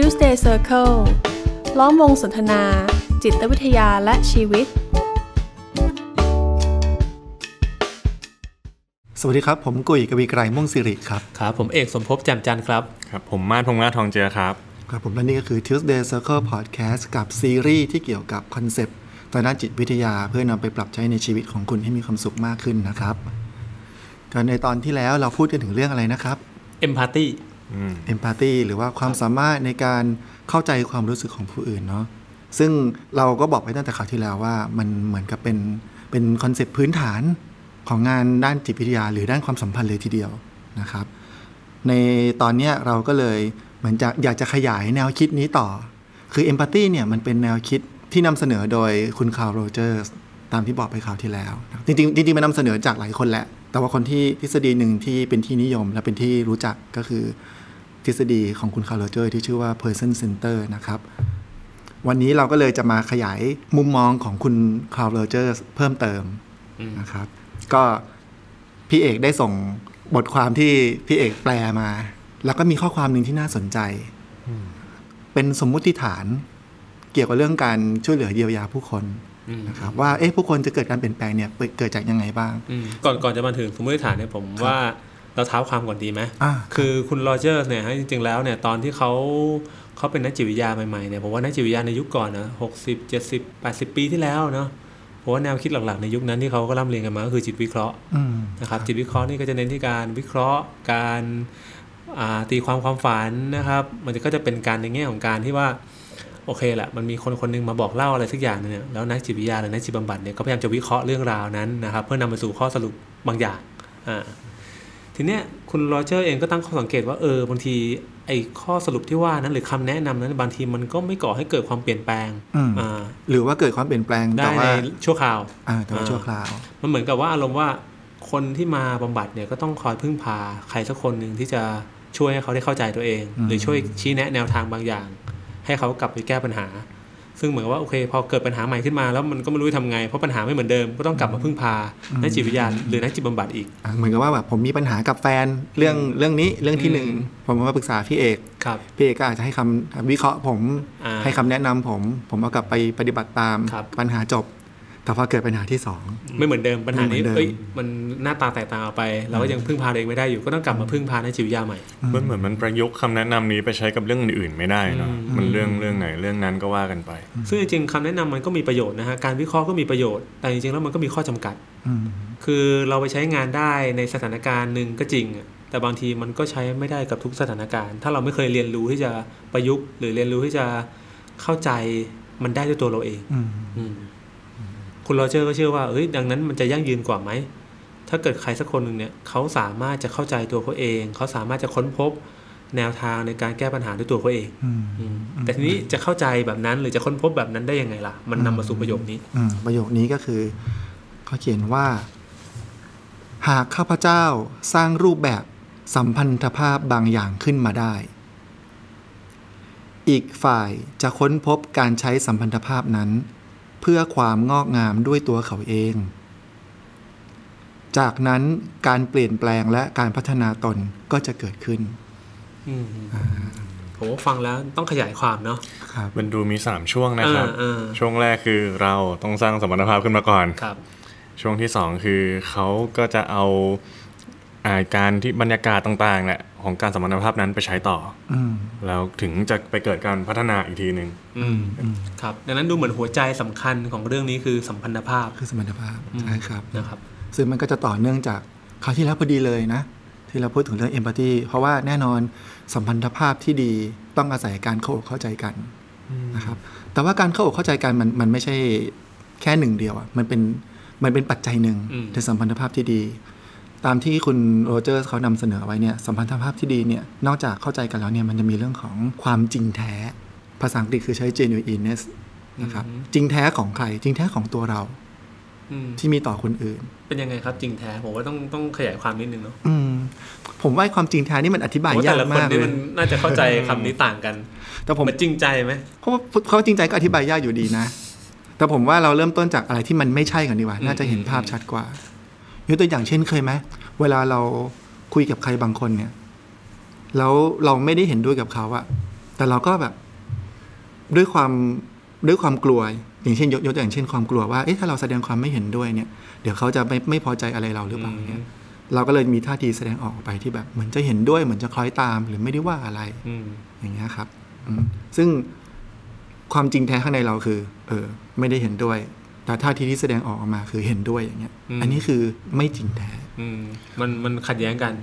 Tuesday Circle ล้อมวงสนทนา จิตวิทยาและชีวิต สวัสดีครับ ผมกุยกวีไกรม่วงสิริครับ ครับ ผมเอกสมภพแจ่มจันทร์ครับ ครับ ผมมาดพงษ์นาถทองเจือครับ ครับผมและนี่ก็คือ Tuesday Circle Podcast กับซีรีส์ที่เกี่ยวกับคอนเซปต์ทางด้านจิตวิทยาเพื่อนำไปปรับใช้ในชีวิตของคุณให้มีความสุขมากขึ้นนะครับก็ในตอนที่แล้วเราพูดกันถึงเรื่องอะไรนะครับ Empathy Empathy หรือว่าความสามารถในการเข้าใจความรู้สึกของผู้อื่นเนาะซึ่งเราก็บอกไปตั้งแต่คราวที่แล้วว่ามันเหมือนกับเป็นเป็น concept พื้นฐานของงานด้านจิตวิทยา หรือด้านความสัมพันธ์เลยทีเดียวนะครับ ในตอนนี้เราก็เลยเหมือนจะอยากจะขยายแนวคิดนี้ต่อ คือ Empathy เนี่ยมันเป็นแนวคิดที่นำเสนอโดยคุณคาร์ลโรเจอร์สตามที่บอกไปคราวที่แล้ว จริงๆจริงๆมันนำเสนอจากหลายคนแหละ แต่ว่าคนที่ทฤษฎีหนึ่งที่เป็นที่นิยมและเป็นที่รู้จักก็คือ ทฤษฎีของคุณคาร์ลโรเจอร์ที่ชื่อว่า person center นะครับ วันนี้เราก็เลยจะมาขยายมุมมองของคุณคาร์ลโรเจอร์เพิ่มเติมนะครับ ก็พี่เอกได้ส่งบทความที่พี่เอกแปลมา แล้วก็มีข้อความหนึ่งที่น่าสนใจ เป็นสมมุติฐานเกี่ยวกับเรื่องการช่วยเหลือเยียวยาผู้คนนะครับว่าเอ๊ะผู้คนจะเกิดการเปลี่ยนแปลงเนี่ยเกิดจากยังไงบ้างอืมก่อนก่อนจะมาถึงสมมติฐานเนี่ยผมว่า เราเท้าความก่อนดีไหมอ่าคือคุณโรเจอร์สเนี่ยฮะจริงๆแล้วเนี่ยตอนที่เขาเขาเป็นนักจิตวิทยาใหม่ๆเนี่ยผมว่านักจิตวิทยาในยุคก่อนนะหกสิบเจ็ดสิบแปดสิบปีที่แล้วเนาะผมว่าแนวคิดหลักๆในยุคนั้นที่เขาก็ร่ำเรียนกันมาก็คือจิตวิเคราะห์อืมนะครับจิตวิเคราะห์นี่ก็จะเน้นที่การวิเคราะห์การอ่าตีความความฝันนะครับ มันก็จะเป็นการในแง่ของการที่ว่าโอเคแหละมันมีคนคนหนึงมาบอกเล่าอะไรสักอย่างหนึงเนี่ยแล้วนักจิตวิทยาหรือนักจิตบำบัดเนี่ยก็พยายามจะวิเคราะห์เรื่องราวนั้นนะครับ เพื่อนำไปสู่ข้อสรุปบางอย่างอ่า ทีเนี้ยคุณโรเจอร์เองก็ตั้งข้อสังเกตว่าเออบางทีไอ้ข้อสรุปที่ว่านั้นหรือคำแนะนำนั้นบางทีมันก็ไม่ก่อให้เกิดความเปลี่ยนแปลงอืมอ่าหรือว่าเกิดความเปลี่ยนแปลงได้แต่ในว่าชั่วคราวอ่าแต่ว่าอ่าชั่วคราว มันเหมือนกับว่าอารมณ์ว่าคนที่มาบำบัดเนี่ยก็ต้องคอยพึ่งพาใครสักคนหนึ่งที่จะช่วยให้เขาได้เข้าใจตัวเองอืมหรือช่วยชี้แนะแนวทางบางอย่าง ให้เขากลับไปแก้ปัญหา ซึ่งเหมือนกับว่าโอเคพอเกิดปัญหาใหม่ขึ้นมาแล้วมันก็ไม่รู้จะทำไงเพราะปัญหาไม่เหมือนเดิมก็ต้องกลับมาพึ่งพานักจิตวิทยาหรือนักจิตบำบัดอีกอะเหมือนกับว่าแบบผมมีปัญหากับแฟนเรื่องเรื่องนี้เรื่องที่หนึ่งผมมาปรึกษาพี่เอกครับพี่เอกก็อาจจะให้คำวิเคราะห์ผมอ่าให้คำแนะนำผม ผมเอากลับไปปฏิบัติตามครับปัญหาจบ แต่พอเกิดปัญหาที่สอง ไม่เหมือนเดิมปัญหานี้ไม่เหมือนเดิมเอ้ยมันหน้าตาแตกต่างออกไป เราก็ยังพึ่งพาตัวเองไม่ได้อยู่ก็ต้องกลับมาพึ่งพานักจิตวิทยาใหม่มันเหมือนมันประยุกต์คำแนะนำนี้ไปใช้กับเรื่องอื่นๆไม่ได้เนอะมันเรื่องเรื่องไหนเรื่องนั้นก็ว่ากันไป ซึ่งจริงๆคำแนะนำมันก็มีประโยชน์นะฮะการวิเคราะห์ก็มีประโยชน์ แต่จริงๆแล้วมันก็มีข้อจำกัดอืมคือเราไปใช้งานได้ในสถานการณ์หนึ่งก็จริงอะแต่บางทีมันก็ใช้ไม่ได้กับทุกสถานการณ์ ถ้าเราไม่เคยเรียนรู้ที่จะประยุกต์ หรือเรียนรู้ที่จะเข้าใจมันได้ด้วยตัวเราเองอืมอืม คุณโรเจอร์ก็เชื่อว่าเอ้ยดังนั้นมันจะยั่งยืนกว่าไหม ถ้าเกิดใครสักคนหนึ่งเนี่ยเขาสามารถจะเข้าใจตัวเขาเอง เขาสามารถจะค้นพบแนวทางในการแก้ปัญหาด้วยตัวเขาเองอืมอืมแต่ทีนี้จะเข้าใจแบบนั้นหรือจะค้นพบแบบนั้นได้ยังไงล่ะ มันนำมาสู่ประโยคนี้อืมประโยคนี้ก็คือเขาเขียนว่า หากข้าพเจ้าสร้างรูปแบบสัมพันธภาพบางอย่างขึ้นมาได้ อีกฝ่ายจะค้นพบการใช้สัมพันธภาพนั้น เพื่อความงอกงามด้วยตัวเขาเอง จากนั้นการเปลี่ยนแปลงและการพัฒนาตนก็จะเกิดขึ้นอืมผมว่าฟังแล้วต้องขยายความเนาะครับมันดูมีสามช่วงนะครับเออเออช่วงแรกคือเราต้องสร้างสมรรถภาพขึ้นมาก่อนครับช่วงที่สองคือเขาก็จะเอาอา การที่บรรยากาศต่างๆแหละของการสมรรถภาพนั้นไปใช้ต่ออืมแล้วถึงจะไปเกิดการพัฒนาอีกทีหนึ่งอืมครับ ดังนั้นดูเหมือนหัวใจสำคัญของเรื่องนี้คือสัมพันธภาพคือสมรรถภาพใช่ครับนะครับ ซึ่งมันก็จะต่อเนื่องจากคราวที่แล้วพอดีเลยนะ ที่เราพูดถึงเรื่องเอมพัตตีเพราะว่าแน่นอนสัมพันธภาพที่ดีต้องอาศัยการเข้าอกเข้าใจกันนะครับ แต่ว่าการเข้าอกเข้าใจกันมันมันไม่ใช่แค่หนึ่งเดียวอะมันเป็นมันเป็นปัจจัยหนึ่งอืมในสัมพันธภาพที่ดี ตามที่คุณโรเจอร์สเขานำเสนอไว้เนี่ยสัมพันธภาพที่ดีเนี่ยนอกจากเข้าใจกันแล้วเนี่ยมันจะมีเรื่องของความจริงแท้ ภาษาอังกฤษคือใช้ genuineness นะครับจริงแท้ของใครจริงแท้ของตัวเราอืมที่มีต่อคนอื่น เป็นยังไงครับจริงแท้ผมว่าต้องต้องขยายความนิดนึงเนาะอืมผมว่าความจริงแท้นี่มันอธิบายผมว่ายากแต่ละคนมากเลนี่ยมันน่าจะเข้าใจคำนี้ต่างกัน แต่ผมมันจริงใจไหมเพราะว่าเขาจริงใจก็อธิบายยากอยู่ดีนะ แต่ผมว่าเราเริ่มต้นจากอะไรที่มันไม่ใช่กันดีกว่า น่าจะเห็นภาพชัดกว่า ยกตัวอย่างเช่นเคยไหมเวลาเราคุยกับใครบางคนเนี่ย แล้วเราไม่ได้เห็นด้วยกับเขาอะแต่เราก็แบบ ด้วยความด้วยความกลัว อย่างเช่นยกยกตัวอย่างเช่นความกลัวว่าเอ๊ะถ้าเราแสดงความไม่เห็นด้วยเนี่ย เดี๋ยวเขาจะไม่ไม่พอใจอะไรเราหรือเปล่าเนี่ยเราก็เลยมีท่าทีแสดงออกไปที่แบบเหมือนจะเห็นด้วยเหมือนจะคล้อยตาม หรือไม่ได้ว่าอะไรอืมอย่างเงี้ยครับอืมซึ่งความจริงแท้ข้างในเราคือ เออ ไม่ได้เห็นด้วย แต่ท่าทีที่แสดงออกมาคือเห็นด้วยอย่างเงี้ย อันนี้คือไม่จริงแท้อืมมันมันขัดแย้งกัน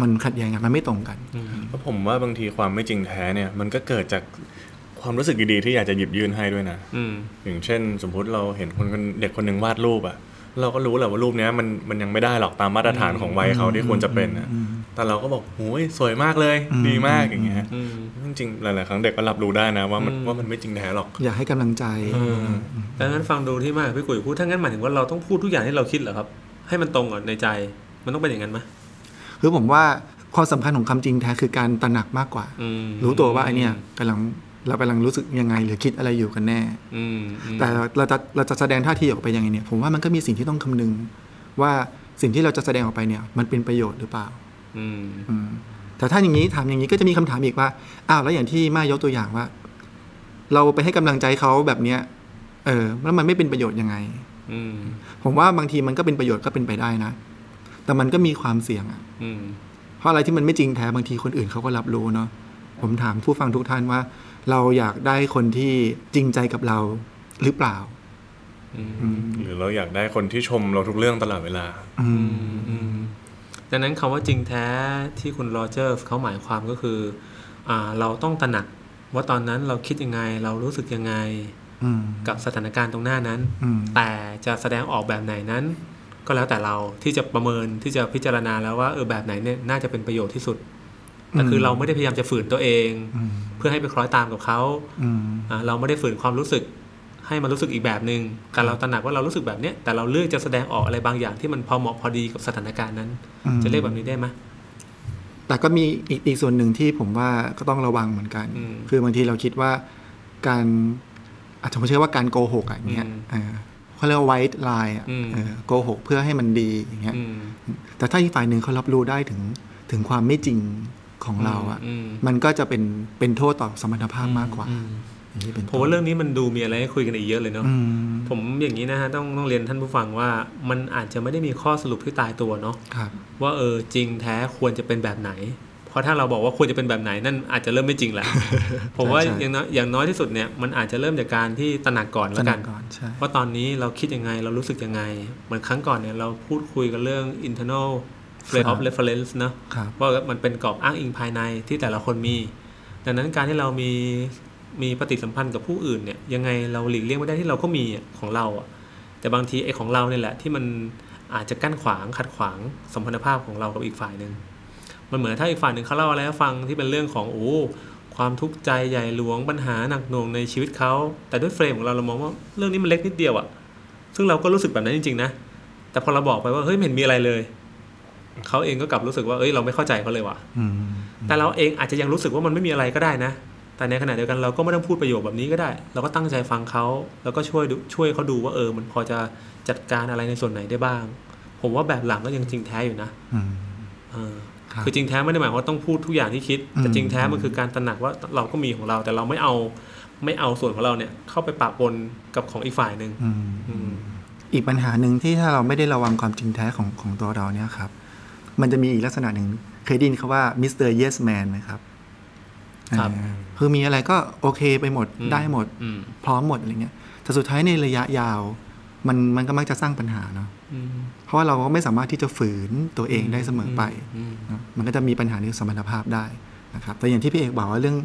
มันขัดแย้งกันมันไม่ตรงกันอืมเพราะผมว่าบางทีความไม่จริงแท้เนี่ย มันก็เกิดจากความรู้สึกดีๆที่อยากจะหยิบยื่นให้ด้วยนะอืมอย่างเช่น สมมุติเราเห็นคนคนเด็กคนหนึ่งวาดรูปอะ เราก็รู้แหละว่ารูปเนี้ยมันมันยังไม่ได้หรอกตามมาตรฐานของวัยเขาที่ควรจะเป็นอะแต่เราก็บอกโอ้ยสวยมากเลยอืมดีมากอย่างเงี้ยอืมจริงๆหลายๆครั้งเด็กก็รับรู้ได้นะว่ามันอืมว่ามันไม่จริงแท้หรอก อยากให้กำลังใจเออดังนั้นฟังดูที่มากพี่กุยพูดถ้างั้นหมายถึงว่าเราต้องพูดทุกอย่างที่เราคิดเหรอครับ ให้มันตรงกับในใจมันต้องเป็นอย่างนั้นไหมคือผมว่าความสำคัญของคำจริงแท้คือการตระหนักมากกว่าอืมรู้ตัวว่าไอเนี่ยกำลัง เรากำลังรู้สึกยังไง หรือคิดอะไรอยู่กันแน่อืมอืมแต่เราจะเราจะแสดงท่าทีออกไปยังไงเนี่ยผมว่ามันก็มีสิ่งที่ต้องคำนึง ว่าสิ่งที่เราจะแสดงออกไปเนี่ย มันเป็นประโยชน์หรือเปล่าอืมอืมแต่ถ้าอย่างนี้ถามอย่างนี้ก็จะมีคำถามอีกว่าอ้าวแล้วอย่างที่มายกตัวอย่างว่า เราไปให้กำลังใจเขาแบบเนี้ย เออแล้วมันไม่เป็นประโยชน์ยังไง อืมผมว่าบางทีมันก็เป็นประโยชน์ก็เป็นไปได้นะแต่มันก็มีความเสี่ยงอะอืมเพราะอะไรที่มันไม่จริงแท้บางทีคนอื่นเขาก็รับรู้เนาะผมถามผู้ฟังทุกท่านว่า เราอยากได้คนที่จริงใจกับเราหรือเปล่าอืมอืมหรือเราอยากได้คนที่ชมเราทุกเรื่องตลอดเวลาอืมอืมดังนั้นคำว่าจริงแท้ที่คุณโรเจอร์เขาหมายความก็คืออ่าเราต้องตระหนักว่าตอนนั้นเราคิดยังไง เรารู้สึกยังไงอืมกับสถานการณ์ตรงหน้านั้นอืมแต่จะแสดงออกแบบไหนนั้น ก็แล้วแต่เราที่จะประเมินที่จะพิจารณาแล้วว่าเออแบบไหนเนี่ยน่าจะเป็นประโยชน์ที่สุด แต่คือเราไม่ได้พยายามจะฝืนตัวเองอืมเพื่อให้ไปคล้อยตามกับเขาอืมอ่าเราไม่ได้ฝืนความรู้สึก ให้มันรู้สึกอีกแบบหนึง่งแต่เราตระหนักว่าเรารู้สึกแบบเนี้ยแต่เราเลือกจะแสดงออกอะไรบางอย่างที่มันพอเหมาะพอดีกับสถานการณ์นั้นอืมจะเรียกแบบนี้ได้ไหมแต่ก็มีอีกอีกส่วนหนึ่งที่ผมว่าก็ต้องระวังเหมือนกันอืมคือบางทีเราคิดว่าการอาจจะไม่ใช่ว่าการโกหกอะอย่างเงี้ยอืมเออเขาเรียกว่าไวท์ไลน์อะอืมเออโกหกเพื่อให้มันดีอย่างเงี้ยอืมแต่ถ้าอีกฝ่ายหนึ่งเขารับรู้ได้ถึงถึงความไม่จริง ของเราอะอืมมันก็จะเป็นเป็นโทษต่อสมรรถภาพมากกว่าอืมอย่างนี้เป็นต้นผมว่าเรื่องนี้มันดูมีอะไรให้คุยกันอีกเยอะเลยเนาะอืมผมอย่างนี้นะฮะต้องต้องเรียนท่านผู้ฟังว่ามันอาจจะไม่ได้มีข้อสรุปที่ตายตัวเนาะครับว่าเออจริงแท้ควรจะเป็นแบบไหน เพราะถ้าเราบอกว่าควรจะเป็นแบบไหนนั่นอาจจะเริ่มไม่จริงแหละผมว่าใช่อย่างน้อยอย่างน้อยที่สุดเนี่ยมันอาจจะเริ่มจากการที่ตระหนักก่อนสแล้วนักับนก่อนใช่ว่าตอนนี้เราคิดยังไงเรารู้สึกยังไงเหมือนครั้งก่อนเนี่ยเราพูดคุยกันเรื่อง internal frame of reference เนอะครับว่ามันเป็นกรอบอ้างอิงภายในที่แต่ละคนมี ดังนั้นการที่เรามีมีปฏิสัมพันธ์กับผู้อื่นเนี่ยยังไงเราหลีกเลี่ยงไม่ได้ที่เราก็มีอะของเราอะแต่บางทีไอ้ของเราเนี่ยแหละที่มันอาจจะกั้นขวางขัดขวางสัมพันธภาพของเรากับอีกฝ่ายหนึ่งมันเหมือนถ้าอีกฝ่ายหนึ่งเขาเล่าอะไรให้ฟังที่เป็นเรื่องของโอ้ความทุกข์ใจใหญ่หลวงปัญหาหนักหน่วงในชีวิตเขา แต่ด้วยเฟรมของเราเรามองว่าเรื่องนี้มันเล็กนิดเดียวอะซึ่งเราก็รู้สึกแบบนั้นจริงๆนะ แต่พอเราบอกไปว่าเฮ้ยไม่เห็นมีอะไรเลย เขาเองก็กลับรู้สึกว่าเอ้ยเราไม่เข้าใจเขาเลยว่ะอืมแต่เราเองอาจจะยังรู้สึกว่ามันไม่มีอะไรก็ได้นะ แต่ในขณะเดียวกันเราก็ไม่ต้องพูดประโยคแบบนี้ก็ได้ เราก็ตั้งใจฟังเขาแล้วก็ช่วยดูช่วยเขาดูว่าเออ มันพอจะจัดการอะไรในส่วนไหนได้บ้าง ผมว่าแบบหลังก็ยังจริงแท้อยู่นะอืมเออครับคือจริงแท้ไม่ได้หมายความว่าต้องพูดทุกอย่างที่คิด แต่อืมจริงแท้มันคือการตระหนักว่าเราก็มีของเรา แต่เราไม่เอาไม่เอาส่วนของเราเนี่ย เข้าไปปะปนกับของอีกฝ่ายหนึ่งอืมอืมอีกปัญหาหนึ่งที่ถ้าเราไม่ได้ระวังความจริงแท้ของของตัวเราเนี่ยครับ มันจะมีอีกลักษณะหนึ่งเคยได้ยินเขาว่า Mister Yes Man ไหมครับครับอ่าคือมีอะไรก็โอเคไปหมดอืมได้หมดอืมพร้อมหมดอะไรเงี้ยแต่สุดท้ายในระยะยาว มันมันก็มักจะสร้างปัญหาเนาะอืมเพราะว่าเราก็ไม่สามารถที่จะฝืนตัวเองได้เสมอไปอืมนะมันก็จะมีปัญหาในสัมพันธภาพได้นะครับแต่อย่างที่พี่เอกบอกว่าเรื่อง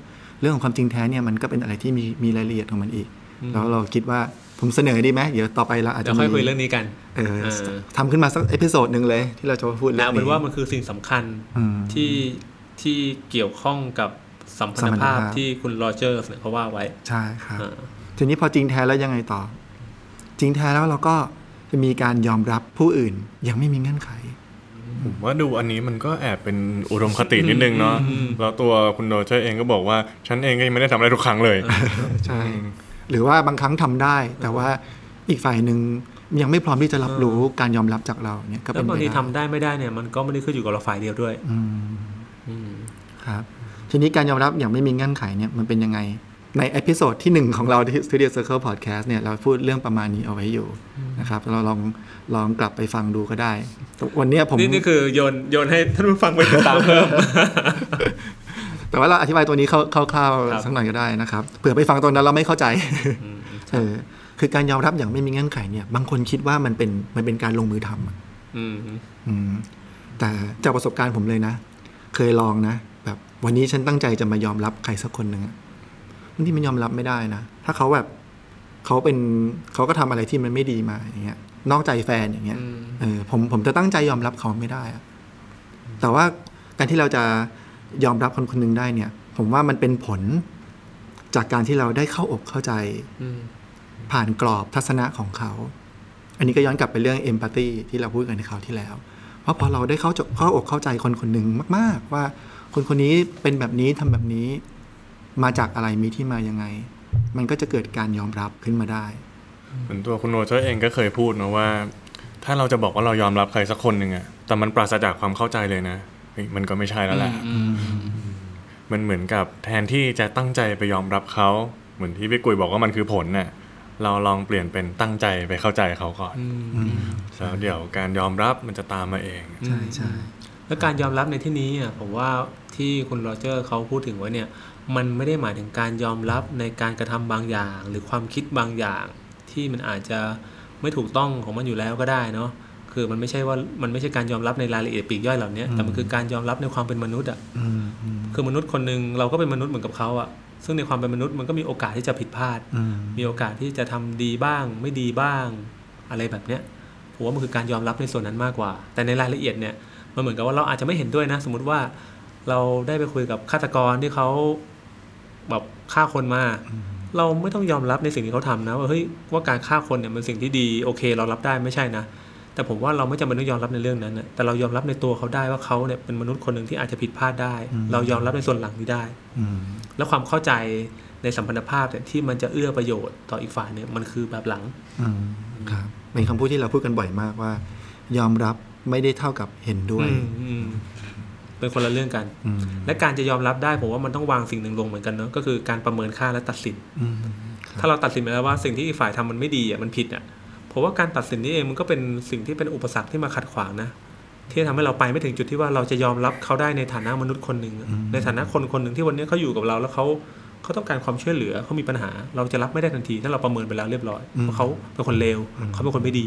เรื่องของความจริงแท้เนี่ยมันก็เป็นอะไรที่มีมีรายละเอียดของมันอีกอืมแล้วเราคิดว่า ผมเสนอดีไหมเดี๋ยวต่อไปเราอาจเดี๋จะยวค่อยมีคุยเรื่องนี้กันเออเออทำขึ้นมาสักเอพิโซดหนึ่งเลย ที่เราจะมาพูดแต่เรื่อเอางเป็นนี้ว่ามันคือสิ่งสำคัญอืมที่ที่เกี่ยวข้องกับสัมพันธสัมพันธภาพภาพที่คุณโรเจอร์สเนี่ยเขาว่าไว้ ใช่ครับอ่าทีนี้พอจริงแท้แล้วยังไงต่อ จริงแท้แล้วเราก็จะมีการยอมรับผู้อื่นยังไม่มีเงื่อนไขผมว่าดูอันนี้มันก็แอบเป็นอุดมคตินิดนึงเนาะแล้วตัวคุณโรเจอร์เองก็บอกว่า ฉันเองก็ยังไม่ได้ทำอะไรทุกครั้งเลยใช่ หรือว่าบางครั้งทำได้ แต่ว่าอีกฝ่ายหนึ่งยังไม่พร้อมที่จะรับรู้การยอมรับจากเราเนี่ยก็เป็นไปได้แล้วบางทีทำได้ไม่ได้เนี่ยมันก็ไม่ได้ขึ้นอยู่กับเราฝ่ายเดียวด้วยอืมอืมครับ ทีนี้การยอมรับอย่างไม่มีเงื่อนไขเนี่ยมันเป็นยังไงใน episode ที่หนึ่งของเราที่ Studio Circle Podcast เนี่ยเราพูดเรื่องประมาณนี้เอาไว้อยู่นะครับเราลองลองกลับไปฟังดูก็ได้ วันเนี้ยผม นี่นี่คือโยนโยนให้ท่านผู้ฟังไปติดตามเพิ่ม แต่ว่าเราอธิบายตัวนี้คร่าวครับๆสักหน่อยก็ได้นะครับเผื่อไปฟังตอนนั้นเราไม่เข้าใจเออคือการยอมรับอย่างไม่มีเงื่อนไขเนี่ย บางคนคิดว่ามันเป็นมันเป็นการลงมือทำอะอืมอืมแต่จากประสบการณ์ผมเลยนะ เคยลองนะ แบบวันนี้ฉันตั้งใจจะมายอมรับใครสักคนหนึ่งอะบางทีมันยอมรับไม่ได้นะถ้าเขาแบบเขาเป็นเขาก็ทำอะไรที่มันไม่ดีมาอย่างเงี้ย นอกใจแฟนอย่างเงี้ยอืมเออผมผมจะตั้งใจยอมรับเขาไม่ได้อะแต่ว่าการที่เราจะ ยอมรับคนคนหนึ่งได้เนี่ย ผมว่ามันเป็นผลจากการที่เราได้เข้าอกเข้าใจอืมผ่านกรอบทัศนะของเขา อันนี้ก็ย้อนกลับไปเรื่องเอมพัตตีที่เราพูดกันในคราวที่แล้ว เพราะพอเราได้เข้าใจเข้าอกเข้าใจคนคนหนึ่งมาก ๆ ว่าคนคนนี้เป็นแบบนี้ทำแบบนี้ มาจากอะไรมีที่มายังไง มันก็จะเกิดการยอมรับขึ้นมาได้เหมือนตัวคุณโรเจอร์เองก็เคยพูดนะว่า ถ้าเราจะบอกว่าเรายอมรับใครสักคนหนึ่งอะแต่มันปราศจากความเข้าใจเลยนะเฮ้ย มันก็ไม่ใช่แล้วแหละมันเหมือนกับแทนที่จะตั้งใจไปยอมรับเขาเหมือนที่พี่กุยบอกว่ามันคือผลน่ะเราลองเปลี่ยนเป็นตั้งใจไปเข้าใจเขาก่อนอืมแล้วเดี๋ยวการยอมรับมันจะตามมาเองใช่ใช่แล้วการยอมรับในที่นี้อะผมว่าที่คุณโรเจอร์เขาพูดถึงว่าเนี่ย มันไม่ได้หมายถึงการยอมรับในการกระทำบางอย่าง หรือความคิดบางอย่างที่มันอาจจะไม่ถูกต้องของมันอยู่แล้วก็ได้เนาะ คือมันไม่ใช่ว่ามันไม่ใช่การยอมรับในรายละเอียดปลีกย่อยเหล่านี้แต่มันคือการยอมรับในความเป็นมนุษย์อะอืมอืมคือมนุษย์คนหนึ่งเราก็เป็นมนุษย์เหมือนกับเขาอะซึ่งในความเป็นมนุษย์มันก็มีโอกาสที่จะผิดพลาดอืมมีโอกาสที่จะทำดีบ้าง ไม่ดีบ้าง อะไรแบบเนี้ยผมว่ามันคือการยอมรับในส่วนนั้นมากกว่า แต่ในรายละเอียดเนี่ยมันเหมือนกับว่าเราอาจจะไม่เห็นด้วยนะ สมมติว่าเราได้ไปคุยกับฆาตกรที่เขาแบบฆ่าคนมา เราไม่ต้องยอมรับในสิ่งที่เขาทำนะว่าเฮ้ยว่าการฆ่าคนเนี่ยมันสิ่งที่ดีโอเค เรารับได้ไม่ใช่นะ แต่ผมว่าเราไม่จำเป็นต้องยอมรับในเรื่องนั้นนะแต่เรายอมรับในตัวเขาได้ว่าเขาเนี่ยเป็นมนุษย์คนหนึ่งที่อาจจะผิดพลาดได้ เรายอมรับในส่วนหลังนี้ได้อืมแล้วความเข้าใจในสัมพันธภาพเนี่ยที่มันจะเอื้อประโยชน์ต่ออีกฝ่ายเนี่ยมันคือแบบหลังอืมครับเป็นคำพูดที่เราพูดกันบ่อยมากว่า ยอมรับไม่ได้เท่ากับเห็นด้วยอืมอืมเป็นคนละเรื่องกันอืมและการจะยอมรับได้ผมว่ามันต้องวางสิ่งหนึ่งลงเหมือนกันเนอะก็คือการประเมินค่าและตัดสินอืมถ้าเราตัดสินไปแล้วว่าสิ่งที่อีกฝ่ายทำมันไม่ดีอะมันผิดอะ ผมว่าการตัดสินนี้เองมันก็เป็นสิ่งที่เป็นอุปสรรคที่มาขัดขวางนะ ที่ทำให้เราไปไม่ถึงจุดที่ว่าเราจะยอมรับเขาได้ในฐานะมนุษย์คนหนึ่งอะในฐานะคนคนหนึ่งที่วันนี้เขาอยู่กับเราแล้วเขาเขาต้องการความช่วยเหลือเขามีปัญหา เราจะรับไม่ได้ทันที ถ้าเราประเมินไปแล้วเรียบร้อยว่าเขาเป็นคนเลวเขาเป็นคนไม่ดี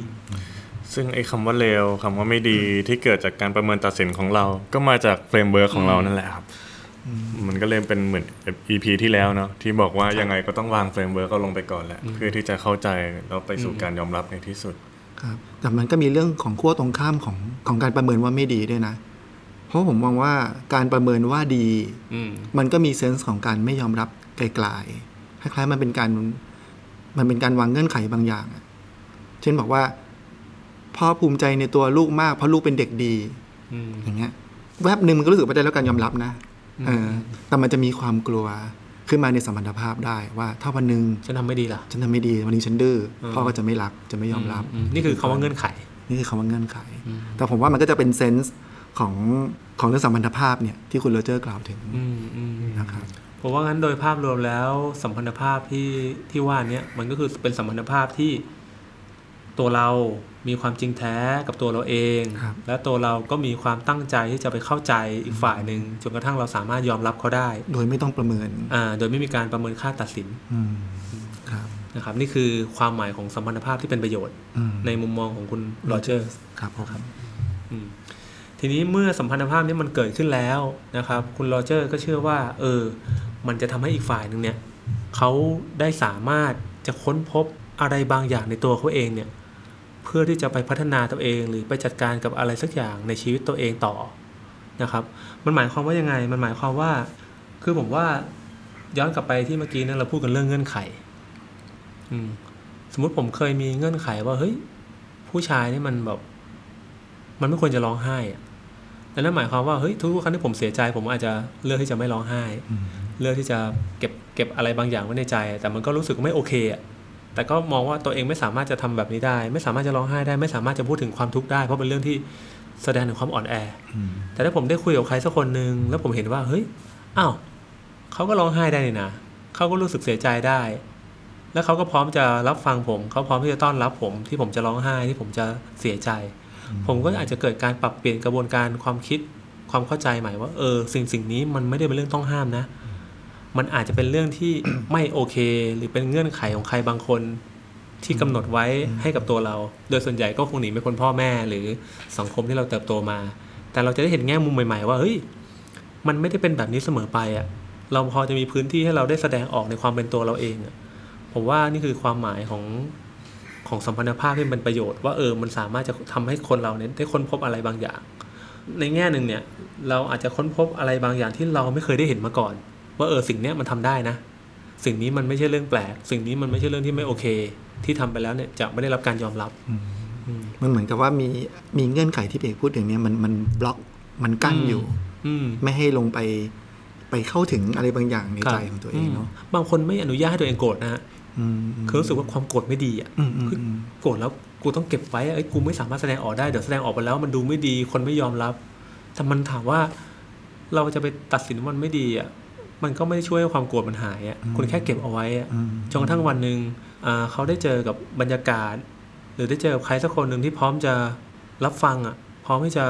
ซึ่งไอ้คำว่าเลวคำว่าไม่ดีที่เกิดจากการประเมินตัดสินของเรา ก็มาจาก framework ของเรานั่นแหละครับ มันก็เลยเป็นเหมือน EP ที่แล้วเนาะที่บอกว่ายังไงก็ต้องวาง framework เราลงไปก่อนแหละ เพื่อที่จะเข้าใจแล้วไปสู่การยอมรับในที่สุด ครับ แต่มันก็มีเรื่องของขั้วตรงข้ามของของการประเมินว่าไม่ดีด้วยนะ เพราะผมมองว่าการประเมินว่าดีอืมมันก็มีเซนส์ของการไม่ยอมรับไกลๆคล้ายๆมันเป็นการมันเป็นการวางเงื่อนไขบางอย่างอะเช่นบอกว่าพ่อภูมิใจในตัวลูกมากเพราะลูกเป็นเด็กดีอืมอย่างเงี้ยแวบหนึ่งมันก็รู้สึกว่าได้แล้วการยอมรับนะ เออแต่มันจะมีความกลัวขึ้นมาในสัมพันธภาพได้ว่าถ้าวันหนึ่งฉันทำไม่ดีล่ะ ฉันทำไม่ดีวันนี้ฉันดื้ออมพ่อก็จะไม่รักจะไม่ยอมรับอืมนี่คือคำว่าเงื่อนไข นี่คือคำว่าเงื่อนไข แต่ผมว่ามันก็จะเป็นเซนส์ของของเรื่องสัมพันธภาพเนี่ยที่คุณโรเจอร์กล่าวถึงอืมอืมนะครับผมว่างั้นโดยภาพรวมแล้วสัมพันธภาพที่ที่ว่าเนี้ยมันก็คือเป็นสัมพันธภาพที่ ตัวเรามีความจริงแท้กับตัวเราเองครับและตัวเราก็มีความตั้งใจที่จะไปเข้าใจอีกฝ่ายหนึ่งจนกระทั่งเราสามารถยอมรับเขาได้ โดยไม่ต้องประเมินอ่าโดยไม่มีการประเมินค่าตัดสินอืมครับนะครับนี่คือความหมายของสัมพันธภาพที่เป็นประโยชน์อืมในมุมมองของคุณโรเจอร์ครับผมอืมทีนี้เมื่อสัมพันธภาพนี้มันเกิดขึ้นแล้วนะครับ คุณโรเจอร์ก็เชื่อว่า เออ มันจะทำให้อีกฝ่ายหนึ่งเนี่ยเขาได้สามารถจะค้นพบอะไรบางอย่างในตัวเขาเองเนี่ย เพื่อที่จะไปพัฒนาตัวเองหรือไปจัดการกับอะไรสักอย่างในชีวิตตัวเองต่อนะครับ มันหมายความว่ายังไง มันหมายความว่า คือผมว่าย้อนกลับไปที่เมื่อกี้นั้นเราพูดกันเรื่องเงื่อนไข อืม สมมติผมเคยมีเงื่อนไขว่าเฮ้ยผู้ชายนี่มันแบบ มันไม่ควรจะร้องไห้อะแล้วนั่นหมายความว่าเฮ้ยทุกครั้งที่ผมเสียใจ ผมอาจจะเลือกที่จะไม่ร้องไห้ เลือกที่จะเก็บเก็บอะไรบางอย่างไว้ในใจ แต่มันก็รู้สึกไม่โอเคอะ แต่ก็มองว่าตัวเองไม่สามารถจะทำแบบนี้ได้ ไม่สามารถจะร้องไห้ได้ ไม่สามารถจะพูดถึงความทุกข์ได้ เพราะเป็นเรื่องที่แสดงถึงความอ่อนแอ แต่ถ้าผมได้คุยกับใครสักคนหนึ่งแล้วผมเห็นว่าเฮ้ยอ้าวเขาก็ร้องไห้ได้นี่นะเขาก็รู้สึกเสียใจได้ แล้วเขาก็พร้อมจะรับฟังผม เขาพร้อมที่จะต้อนรับผม ที่ผมจะร้องไห้ที่ผมจะเสียใจ ผมก็อาจจะเกิดการปรับเปลี่ยนกระบวนการความคิดความเข้าใจใหม่ว่าเออสิ่งสิ่งนี้มันไม่ได้เป็นเรื่องต้องห้ามนะ มันอาจจะเป็นเรื่องที่ไม่โอเค หรือเป็นเงื่อนไขของใครบางคนที่กำหนดไว้ให้กับตัวเรา โดยส่วนใหญ่ก็คงหนีไม่พ้นพ่อแม่หรือสังคมที่เราเติบโตมา แต่เราจะได้เห็นแง่มุมใหม่ๆว่าเฮ้ยมันไม่ได้เป็นแบบนี้เสมอไปอะ่ะ เราพอจะมีพื้นที่ให้เราได้แสดงออกในความเป็นตัวเราเองอะผมว่านี่คือความหมายของของสัมพันธภาพที่เป็นประโยชน์ว่าเออมันสามารถจะทำให้คนเราเนี่ยได้ค้นพบอะไรบางอย่าง ในแง่หนึ่งเนี่ย เราอาจจะค้นพบอะไรบางอย่างที่เราไม่เคยได้เห็นมาก่อน ว่าเออสิ่งเนี้ยมันทำได้นะ สิ่งนี้มันไม่ใช่เรื่องแปลก สิ่งนี้มันไม่ใช่เรื่องที่ไม่โอเค ที่ทำไปแล้วเนี่ยจะไม่ได้รับการยอมรับมันเหมือนกับว่ามีมีเงื่อนไขที่พี่เอกพูดถึงเนี่ยมันมันบล็อกมันกั้นอยู่ อืมไม่ให้ลงไปไปเข้าถึงอะไรบางอย่างในใจของตัวเองเนาะมบางคนไม่อนุญาตให้ตัวเองโกรธนะฮะอืมคือรู้สึกว่าความโกรธไม่ดีอะอืมอืมคืออืมโกรธแล้วกูต้องเก็บไว้ไอ้ยกูไม่สามารถแสดงออกได้เดี๋ยวแสดงออกไปแล้วมันดูไม่ดีคนไม่ยอมรับ แต่มันถามว่าเราจะไปตัดสินว่ามันไม่ดีอะ มันก็ไม่ได้ช่วยให้ความโกรธมันหายอะคุณแค่เก็บเอาไว้อะอืมจนกระทั่งวันหนึ่งอ่าเขาได้เจอกับบรรยากาศ หรือได้เจอกับใครสักคนหนึ่งที่พร้อมจะรับฟังอะพร้อมที่จะ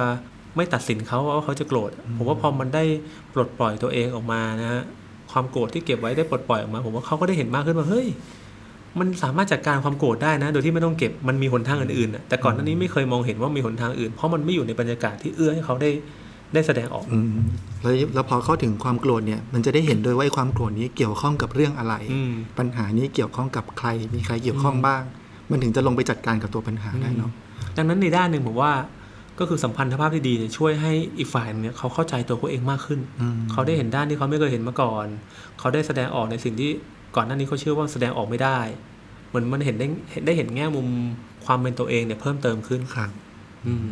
ไม่ตัดสินเขาว่าเขาจะโกรธผมว่าพอมันได้ปลดปล่อยตัวเองออกมานะฮะความโกรธที่เก็บไว้ได้ปลดปล่อยออกมา ผมว่าเขาก็ได้เห็นมากขึ้นว่าเฮ้ยมันสามารถจัดการความโกรธได้นะ โดยที่ไม่ต้องเก็บมันมีหนทางอื่นๆน่ะแต่ก่อนหน้านี้ไม่เคยมองเห็นว่ามีหนทางอื่น เพราะมันไม่อยู่ในบรรยากาศที่เอื้อให้เขาได้ ได้แสดงออกอืมแล้วแล้วพอเข้าถึงความโกรธเนี่ย มันจะได้เห็นด้วยว่าไอ้ความโกรธนี้เกี่ยวข้องกับเรื่องอะไรอืมปัญหานี้เกี่ยวข้องกับใคร มีใครเกี่ยวข้องบ้าง มันถึงจะลงไปจัดการกับตัวปัญหาได้เนาะดังนั้นในด้านหนึ่งผมว่าก็คือสัมพันธภาพที่ดีเนี่ยช่วยให้อีกฝ่ายหนึ่งเนี่ยเขาเข้าใจตัวเขาเองมากขึ้นอืมเขาได้เห็นด้านที่เขาไม่เคยเห็นมาก่อน เขาได้แสดงออกในสิ่งที่ก่อนหน้านี้เขาเชื่อว่าแสดงออกไม่ได้ เหมือนมันเห็นได้เห็นได้เห็นแง่มุมความเป็นตัวเองเนี่ยเพิ่มเติมขึ้นครับอืม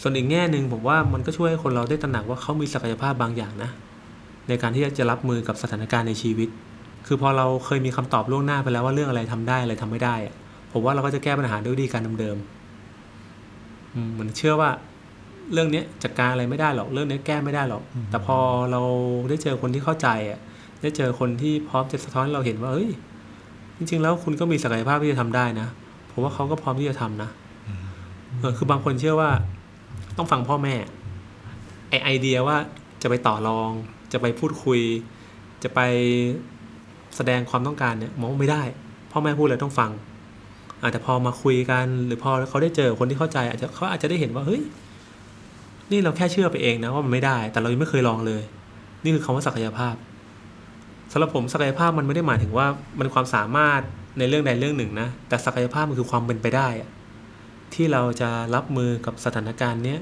ส่วนอีกแง่หนึ่งผมว่ามันก็ช่วยให้คนเราได้ตระหนักว่าเขามีศักยภาพบางอย่างนะ ในการที่จะรับมือกับสถานการณ์ในชีวิต คือพอเราเคยมีคำตอบล่วงหน้าไปแล้วว่าเรื่องอะไรทำได้อะไรทำไม่ได้อะผมว่าเราก็จะแก้ปัญหาด้วยวิธีการเดิมๆอืมเหมือนเชื่อว่าเรื่องเนี้ยจัดการอะไรไม่ได้หรอก เรื่องนี้แก้ไม่ได้หรอก แต่พอเราได้เจอคนที่เข้าใจอะ ได้เจอคนที่พร้อมจะสะท้อนให้เราเห็นว่าเอ้ย จริง ๆ แล้วคุณก็มีศักยภาพที่จะทำได้นะ ผมว่าเขาก็พร้อมที่จะทำนะเออคือบางคนเชื่อว่า ต้องฟังพ่อแม่ไอไอเดียว่าจะไปต่อรอง จะไปพูดคุย จะไปแสดงความต้องการเนี่ยมองไม่ได้ พ่อแม่พูดอะไรต้องฟัง อาจจะพอมาคุยกัน หรือพอเขาได้เจอคนที่เข้าใจ อาจจะเขาอาจจะได้เห็นว่าเฮ้ยนี่เราแค่เชื่อไปเองนะว่ามันไม่ได้ แต่เรายังไม่เคยลองเลย นี่คือคำว่าศักยภาพสำหรับผมศักยภาพมันไม่ได้หมายถึงว่ามันความสามารถในเรื่องใดเรื่องหนึ่งนะแต่ศักยภาพมันคือความเป็นไปได้อะ ที่เราจะรับมือกับสถานการณ์เนี้ย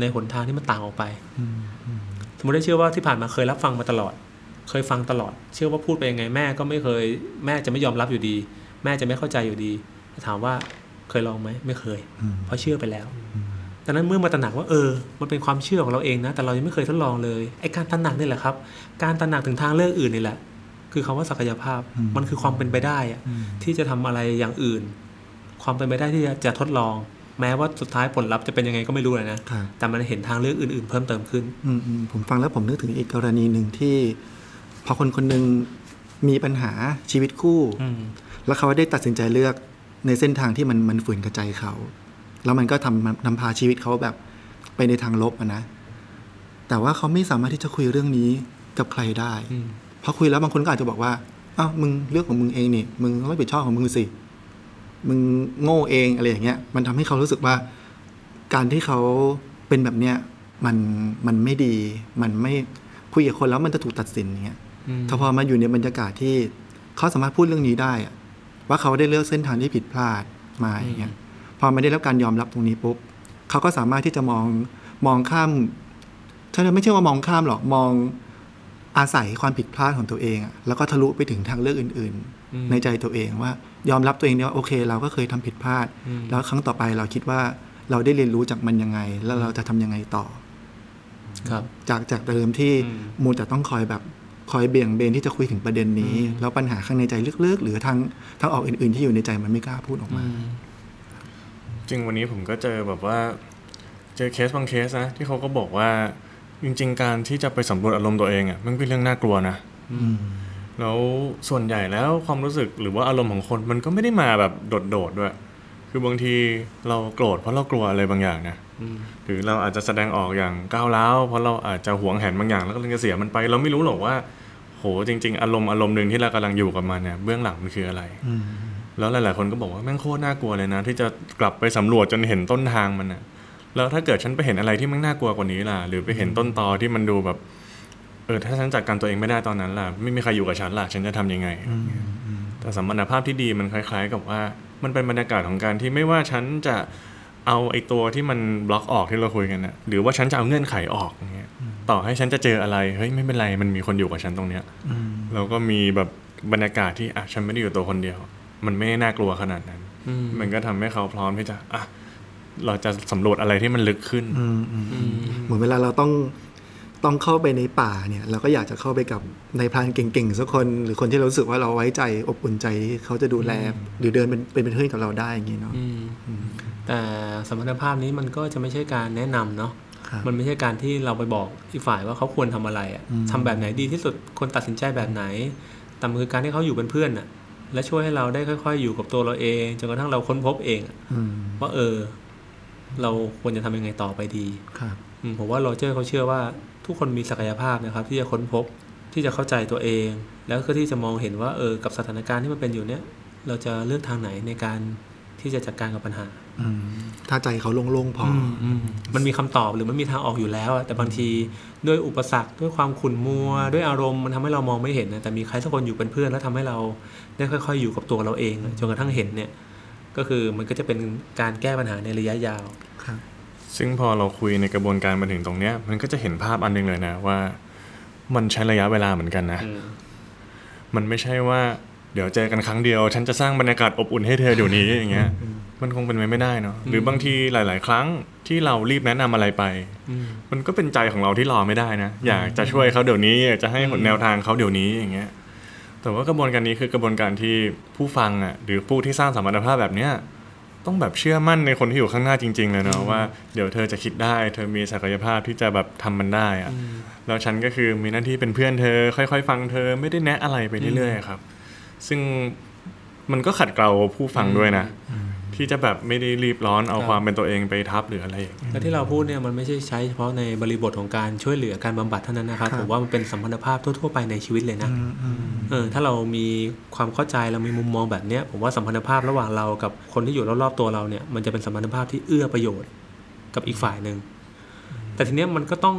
ในหนทางที่มันต่างออกไปสมมติได้เชื่อว่าที่ผ่านมาเคยรับฟังมาตลอด เคยฟังตลอด เชื่อว่าพูดไปยังไงแม่ก็ไม่เคย แม่จะไม่ยอมรับอยู่ดี แม่จะไม่เข้าใจอยู่ดีถามว่าเคยลองไหมไม่เคยอืมเพราะเชื่อไปแล้วดังนั้นเมื่อมาตระหนักว่าเออ มันเป็นความเชื่อของเราเองนะ แต่เรายังไม่เคยทดลองเลยไอ้การตระหนักนี่แหละครับ การตระหนักถึงทางเลือกอื่นนี่แหละ คือคำว่าศักยภาพอืมมันคือความเป็นไปได้อะที่จะทำอะไรอย่างอื่น ความเป็นไปได้ที่จะจะทดลอง แม้ว่าสุดท้ายผลลัพธ์จะเป็นยังไงก็ไม่รู้เลยนะครับแต่มันเห็นทางเลือกอื่น ๆ เพิ่มเติมขึ้นอืมอืมผมฟังแล้วผมนึกถึงอีกกรณีหนึ่งที่ พอคนคนหนึ่งมีปัญหาชีวิตคู่อืมแล้วเขาได้ตัดสินใจเลือกในเส้นทางที่มันมันฝืนกระใจเขา แล้วมันก็ทำนำพาชีวิตเขาแบบไปในทางลบอะนะ แต่ว่าเขาไม่สามารถที่จะคุยเรื่องนี้กับใครได้อืมพอคุยแล้วบางคนก็อาจจะบอกว่าอ้าวมึงเรื่องของมึงเองนี่ มึงต้องรับผิดชอบของมึงสิ มึงโง่เองอะไรอย่างเงี้ย มันทำให้เขารู้สึกว่า การที่เขาเป็นแบบเนี้ยมันมันไม่ดี มันไม่คุยกับคนแล้วมันจะถูกตัดสินอย่างเงี้ยอืมถ้าพอมาอยู่ในบรรยากาศที่เขาสามารถพูดเรื่องนี้ได้อะว่าเขาได้เลือกเส้นทางที่ผิดพลาดมาอย่างเงี้ยพอไม่ได้รับการยอมรับตรงนี้ปุ๊บเขาก็สามารถที่จะมองมองข้ามถ้าไม่ใช่ว่ามองข้ามหรอกมองอาศัยความผิดพลาดของตัวเองอะแล้วก็ทะลุไปถึงทางเลือกอื่นอืมๆ ในใจตัวเองว่า ยอมรับตัวเองเนี่ยว่าโอเค เราก็เคยทำผิดพลาดอืมแล้วครั้งต่อไปเราคิดว่าเราได้เรียนรู้จากมันยังไง แล้วเราจะทำยังไงต่อ ครับจากจากเดิมที่อืมมูแต่ต้องคอยแบบคอยเบี่ยงเบนที่จะคุยถึงประเด็นนี้อืมแล้วปัญหาข้างในใจลึกๆ หรือทางทางออกอื่น ๆ ที่อยู่ในใจมันไม่กล้าพูดออกมาจริงวันนี้ผมก็เจอแบบว่า เจอเคสบางเคสนะที่เขาก็บอกว่าจริง ๆ การที่จะไปสำรวจอารมณ์ตัวเองอะมันเป็นเรื่องน่ากลัวนะอ แล้วส่วนใหญ่แล้วความรู้สึกหรือว่าอารมณ์ของคนมันก็ไม่ได้มาแบบโดดๆด้วย คือบางทีเราโกรธเพราะเรากลัวอะไรบางอย่างนะหรือเราอาจจะแสดงออกอย่างก้าวร้าวเพราะเราอาจจะหวงแหนบางอย่างแล้วก็เลยจะเสียมันไป เราไม่รู้หรอกว่า โหจริง ๆ อารมณ์อารมณ์หนึ่งที่เรากำลังอยู่กับมันเนี่ยเบื้องหลังมันคืออะไรแล้วหลาย ๆ คนก็บอกว่าแม่งโคตรน่ากลัวเลยนะ ที่จะกลับไปสำรวจจนเห็นต้นทางมันนะแล้วถ้าเกิดฉันไปเห็นอะไรที่มันน่ากลัวกว่านี้ล่ะ หรือไปเห็นต้นตอที่มันดูแบบ เออถ้าฉันจัดการตัวเองไม่ได้ตอนนั้นล่ะ ไม่มีใครอยู่กับฉันล่ะ ฉันจะทำยังไง แต่สัมพันธภาพที่ดีมันคล้าย ๆ กับว่า มันเป็นบรรยากาศของการที่ไม่ว่าฉันจะเอาไอ้ตัวที่มันบล็อกออกที่เราคุยกันนะหรือว่าฉันจะเอาเงื่อนไขออกอย่างเงี้ยต่อให้ฉันจะเจออะไรเฮ้ยไม่เป็นไรมันมีคนอยู่กับฉันตรงเนี้ยแล้วก็มีแบบบรรยากาศที่อะฉันไม่ได้อยู่ตัวคนเดียว มันไม่น่ากลัวขนาดนั้น มันก็ทำให้เขาพร้อมที่จะอะเราจะสำรวจอะไรที่มันลึกขึ้นอืมอืมอืมเหมือนเวลาเราต้อง ต้องเข้าไปในป่าเนี่ยเราก็อยากจะเข้าไปกับในายพรานเก่งๆสักคน หรือคนที่เรารู้สึกว่าเราไว้ใจอบอุ่นใจเขาจะดูแล หรือเดินเป็นเป็นเพื่อนกับเราได้อย่างนี้เนาะอืมแต่สมรรถภาพนี้มันก็จะไม่ใช่การแนะนำเนาะครับมันไม่ใช่การที่เราไปบอกอีกฝ่ายว่าเขาควรทำอะไรอะอืมทำแบบไหนดีที่สุดควรตัดสินใจแบบไหนแต่มันคือการที่เขาอยู่เป็นเพื่อนน่ะ และช่วยให้เราได้ค่อย ๆ อยู่กับตัวเราเองจนกระทั่งเราค้นพบเองอะอืมว่าเออ เราควรจะทำยังไงต่อไปดีครับอืมผมว่าโรเจอร์เขาเชื่อว่า ทุกคนมีศักยภาพนะครับ ที่จะค้นพบที่จะเข้าใจตัวเอง แล้วก็ที่จะมองเห็นว่าเออกับสถานการณ์ที่มันเป็นอยู่เนี้ยเราจะเลือกทางไหนในการที่จะจัดการกับปัญหาอืมถ้าใจเขาโล่งๆพออมันมีคำตอบหรือมันมีทางออกอยู่แล้วอะแต่บางทีด้วยอุปสรรคด้วยความขุ่นมัว ด้วยอารมณ์มันทำให้เรามองไม่เห็นนะแต่มีใครสักคนอยู่เป็นเพื่อนแล้วทำให้เราได้ค่อย ๆ อยู่กับตัวเราเองอะจนกระทั่งเห็นเนี่ย ก็คือมันก็จะเป็นการแก้ปัญหาในระยะยาวครับ ซึ่งพอเราคุยในกระบวนการมาถึงตรงเนี้ย มันก็จะเห็นภาพอันหนึงเลยนะว่า มันใช้ระยะเวลาเหมือนกันนะ มันไม่ใช่ว่า เดี๋ยวเจอกันครั้งเดียว ฉันจะสร้างบรรยากาศอบอุ่นให้เธอเดี๋ยวนี้อย่างเงี้ย มันคงเป็นไปไม่ได้เนาะหรือบางทีหลาย ๆ ครั้งที่เรารีบแนะนำอะไรไป มันก็เป็นใจของเราที่รอไม่ได้นะ อยากจะช่วยเขาเดี๋ยวนี้อยากจะให้หนแนวทางเขาเดี๋ยวนี้อย่างเงี้ยแต่ว่ากระบวนการนี้คือกระบวนการที่ผู้ฟังอะหรือผู้ที่สร้างสัมพันธภาพแบบเนี้ย ต้องแบบเชื่อมั่นในคนที่อยู่ข้างหน้าจริง ๆ เลยเนาะว่าเดี๋ยวเธอจะคิดได้ เธอมีศักยภาพที่จะแบบทำมันได้อะแล้วฉันก็คือมีหน้าที่เป็นเพื่อนเธอ ค่อยๆ ฟังเธอไม่ได้แนะอะไรไปเรื่อยๆครับ ซึ่งมันก็ขัดเกลาผู้ฟังด้วยนะ ที่จะแบบไม่ได้รีบร้อนเอาครับความเป็นตัวเองไปทับหรืออะไรอย่างเงี้ยและที่เราพูดเนี่ยมันไม่ใช่ใช้เฉพาะในบริบทของการช่วยเหลือการบำบัดเท่านั้นนะครับครับผมว่ามันเป็นสัมพันธภาพทั่วๆไปในชีวิตเลยนะอืมอืมเออถ้าเรามีความเข้าใจเรามีมุมมองแบบเนี้ยผมว่าสัมพันธภาพระหว่างเรากับคนที่อยู่รอบๆตัวเราเนี่ยมันจะเป็นสัมพันธภาพที่เอื้อประโยชน์กับอีกฝ่ายหนึ่งแต่ทีเนี้ยมันก็ต้อง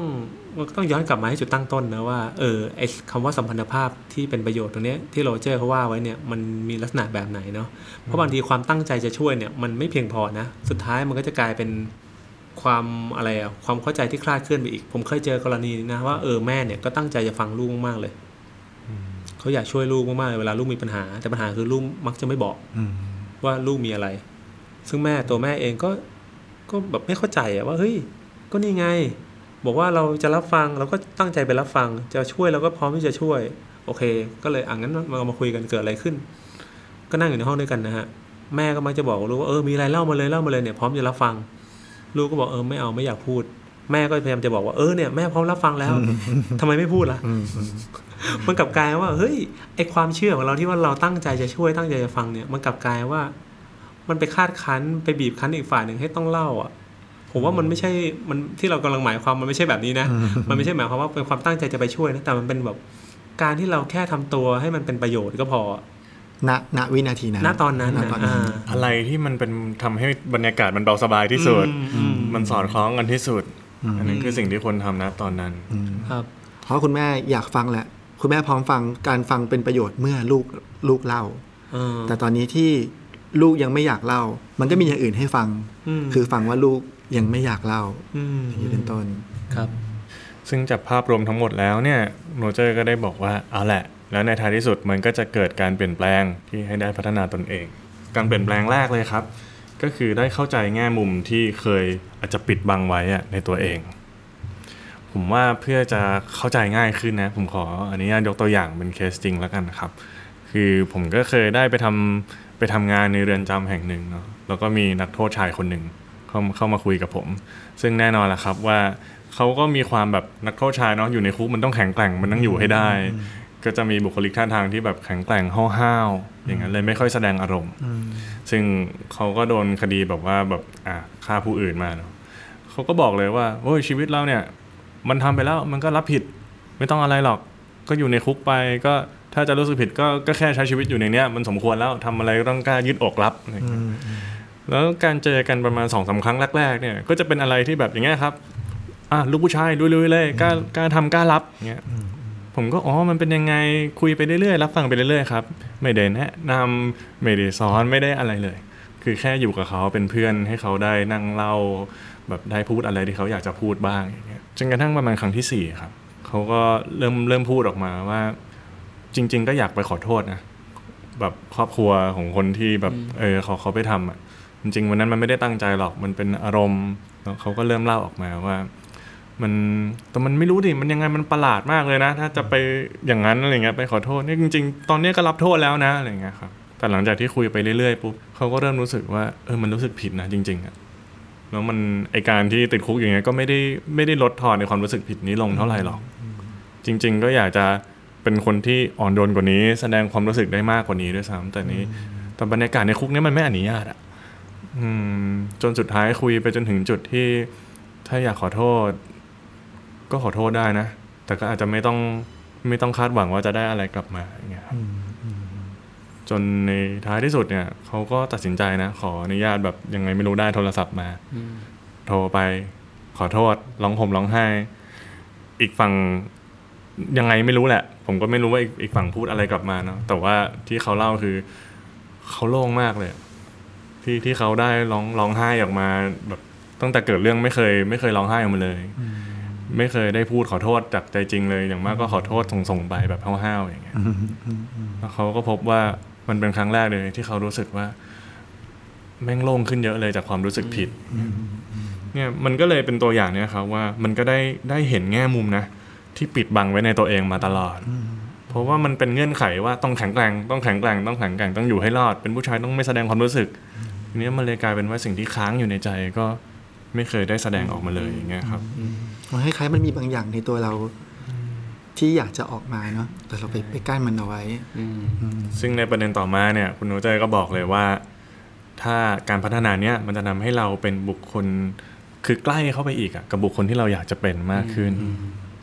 มันก็ต้องย้อนกลับมาให้จุดตั้งต้นนะว่าเออไอคำว่าสัมพันธภาพที่เป็นประโยชน์ตรงเนี้ยที่โรเจอร์เขาว่าไว้เนี่ยมันมีลักษณะแบบไหนเนาะเพราะบางทีความตั้งใจจะช่วยเนี่ยมันไม่เพียงพอนะ สุดท้ายมันก็จะกลายเป็นความอะไรอะความเข้าใจที่คลาดเคลื่อนไปอีก ผมเคยเจอกรณีนี้นะว่าเออแม่เนี่ยก็ตั้งใจจะฟังลูกมากๆเลยเขาอยากช่วยลูกมากๆเลยเวลาลูกมีปัญหา แต่ปัญหาคือลูกมักจะไม่บอกอืมว่าลูกมีอะไร ซึ่งแม่ตัวแม่เองก็ก็แบบไม่เข้าใจอะว่าเฮ้ยก็นี่ไง บอกว่าเราจะรับฟังเราก็ตั้งใจไปรับฟัง จะช่วยเราก็พร้อมที่จะช่วย โอเค ก็เลยอะงั้นมามาคุยกันเกิดอะไรขึ้น ก็นั่งอยู่ในห้องด้วยกันนะฮะแม่ก็มักจะบอกลูกว่าเออมีอะไรเล่ามาเลยเล่ามาเลยเนี่ยพร้อมจะรับฟัง ลูกก็บอกเออไม่เอาไม่อยากพูด แม่ก็พยายามจะบอกว่าเออเนี่ยแม่พร้อมรับฟังแล้วทำไมไม่พูดล่ะมันกลับกลายว่าเฮ้ยไอความเชื่อของเราที่ว่าเราตั้งใจจะช่วยตั้งใจจะฟังเนี่ย มันกลับกลายว่า มันไปคาดคั้นไปบีบคั้นอีกฝ่ายหนึ่งให้ต้องเล่าอะ ผมว่ามันไม่ใช่มันที่เรากำลังหมายความมันไม่ใช่แบบนี้นะ มันไม่ใช่หมายความว่าเป็นความตั้งใจจะไปช่วยนะแต่มันเป็นแบบการที่เราแค่ทำตัวให้มันเป็นประโยชน์ก็พอณณวินาทีนั้นณตอนนั้นณนะตอนนั้นอ่าอะไรที่มันเป็นทำให้บรรยากาศมันเบาสบายที่สุดอืมอืมมันสอดคล้องกันที่สุดอืมอันนั้นคือสิ่งที่คนทำนะตอนนั้นอืมครับเพราะคุณแม่อยากฟังแหละ คุณแม่พร้อมฟังการฟังเป็นประโยชน์เมื่อลูกลูกเล่าเออแต่ตอนนี้ที่ลูกยังไม่อยากเล่า มันก็มีอย่างอื่นให้ฟังมคือฟังว่าลูก ยังไม่อยากเล่ามอย่างนี้เป็นต้นครับ ซึ่งจากภาพรวมทั้งหมดแล้วเนี่ยโรเจอร์ก็ได้บอกว่าเอาแหละ แล้วในท้ายที่สุดมันก็จะเกิดการเปลี่ยนแปลงที่ให้ได้พัฒนาตนเอง การเปลี่ยนแปลงแรกเลยครับ ก็คือได้เข้าใจแง่มุมที่เคยอาจจะปิดบังไว้อะในตัวเอง ผมว่าเพื่อจะเข้าใจง่ายขึ้นนะ ผมขออนุญาตยกตัวอย่างเป็นเคสจริงแล้วกันนะครับ คือผมก็เคยได้ไปทำไปทำงานในเรือนจำแห่งหนึ่งเนาะแล้วก็มีนักโทษชายคนหนึ่ง เข้าเข้ามาคุยกับผม ซึ่งแน่นอนแหละครับว่าเขาก็มีความแบบนักโทษชายเนาะอยู่ในคุกมันต้องแข็งแกร่งมันต้องอยู่ให้ได้ ก็จะมีบุคลิกท่าทางที่แบบแข็งแกร่งห้าวๆอย่างนั้นเลยไม่ค่อยแสดงอารมณ์ ซึ่งเขาก็โดนคดีแบบว่าแบบอะฆ่าผู้อื่นมาเนาะเขาก็บอกเลยว่าโอ้ยชีวิตเราเนี่ย มันทำไปแล้วมันก็รับผิดไม่ต้องอะไรหรอก ก็อยู่ในคุกไปก็ถ้าจะรู้สึกผิดก็ก็แค่ใช้ชีวิตอยู่ในเนี้ยมันสมควรแล้วทำอะไรก็ต้องกล้ายืดอกรับ อะไรอย่างเงี้ยแล้วการเจอกันประมาณสองสาครั้งแรกๆเนี่ยก็จะเป็นอะไรที่แบบอย่างเงี้ยครับอะลูกผู้ชายลุยๆเลยกล้ากล้าทำกล้ารับอย่างเงี้ยผมก็อ๋อมันเป็นยังไงคุยไปเรื่อยๆรับฟังไปเรื่อยๆครับไม่ได้แนะนำไม่ได้สอนไม่ได้อะไรเลย คือแค่อยู่กับเขาเป็นเพื่อนให้เขาได้นั่งเล่าแบบได้พูดอะไรที่เขาอยากจะพูดบ้างอย่างเงี้ยจนกระทั่งประมาณครั้งที่สี่ครับเขาก็เริ่มเริ่มพูดออกมาว่า จริง ๆ ก็อยากไปขอโทษนะแบบครอบครัวของคนที่แบบเออเขาเขาไปทำอะ จริงวันนั้นมันไม่ได้ตั้งใจหรอกมันเป็นอารมณ์แล้วเขาก็เริ่มเล่าออกมาว่า มันแต่มันไม่รู้ดิมันยังไงมันประหลาดมากเลยนะ ถ้าจะไปอย่างนั้นอะไรเงี้ยไปขอโทษนี่จริง ๆ ตอนนี้ก็รับโทษแล้วนะอะไรเงี้ยครับแต่หลังจากที่คุยไปเรื่อยๆปุ๊บเขาก็เริ่มรู้สึกว่าเออมันรู้สึกผิดนะจริงๆอะแล้วมันไอการที่ติดคุกอย่างเงี้ยก็ไม่ได้ไม่ได้ลดทอนในความรู้สึกผิดนี้ลงเท่าไหร่หรอก จริง ๆ ก็อยากจะเป็นคนที่อ่อนโยนกว่านี้ แสดงความรู้สึกได้มากกว่านี้ด้วยซ้ำแต่นี้แต่บรรยากาศในคุกนี้มันไม่อนุญาตอะ จนสุดท้ายคุยไปจนถึงจุดที่ถ้าอยากขอโทษ ก็ขอโทษได้นะ แต่ก็อาจจะไม่ต้องไม่ต้องคาดหวังว่าจะได้อะไรกลับมาอย่างเงี้ยครับจนในท้ายที่สุดเนี่ยเขาก็ตัดสินใจนะ ขออนุญาตแบบยังไงไม่รู้ได้โทรศัพท์มาโทรไปขอโทษร้องห่มร้องไห้ อีกฝั่งยังไงไม่รู้แหละ ผมก็ไม่รู้ว่าอีกอีกฝั่งพูดอะไรกลับมาเนาะแต่ว่าที่เขาเล่าคือเขาโล่งมากเลย ที่ที่เขาได้ร้องร้องไห้ออกมาแบบตั้งแต่เกิดเรื่องไม่เคย ไม่เคยร้องไห้ออกมาเลย ไม่เคยได้พูดขอโทษจากใจจริงเลยอย่างมากก็ขอโทษส่งๆไปแบบห้าวๆอย่างเงี้ยแล้วเขาก็พบว่ามันเป็นครั้งแรกเลยที่เขารู้สึกว่า แม่งโล่งขึ้นเยอะเลยจากความรู้สึกผิดเนี่ยมันก็เลยเป็นตัวอย่างเนี่ยครับว่ามันก็ได้ได้เห็นแง่มุมนะที่ปิดบังไว้ในตัวเองมาตลอด เพราะว่ามันเป็นเงื่อนไขว่าต้องแข็งแกร่งต้องแข็งแกร่งต้องแข็งแกร่งต้องอยู่ให้รอด เป็นผู้ชายต้องไม่แสดงความรู้สึก ทีนี้มันเลยกลายเป็นว่าสิ่งที่ค้างอยู่ในใจก็ไม่เคยได้แสดงออกมาเลยอย่างเงี้ยครับมันคล้ายๆมันมีบางอย่างในตัวเราที่อยากจะออกมาเนาะแต่เราไปไปกั้นมันเอาไว้ซึ่งในประเด็นต่อมาเนี่ย คุณโนเจก็บอกเลยว่า ถ้าการพัฒนาเนี้ยมันจะทำให้เราเป็นบุคคลคือใกล้เข้าไปอีกอะกับบุคคลที่เราอยากจะเป็นมากขึ้น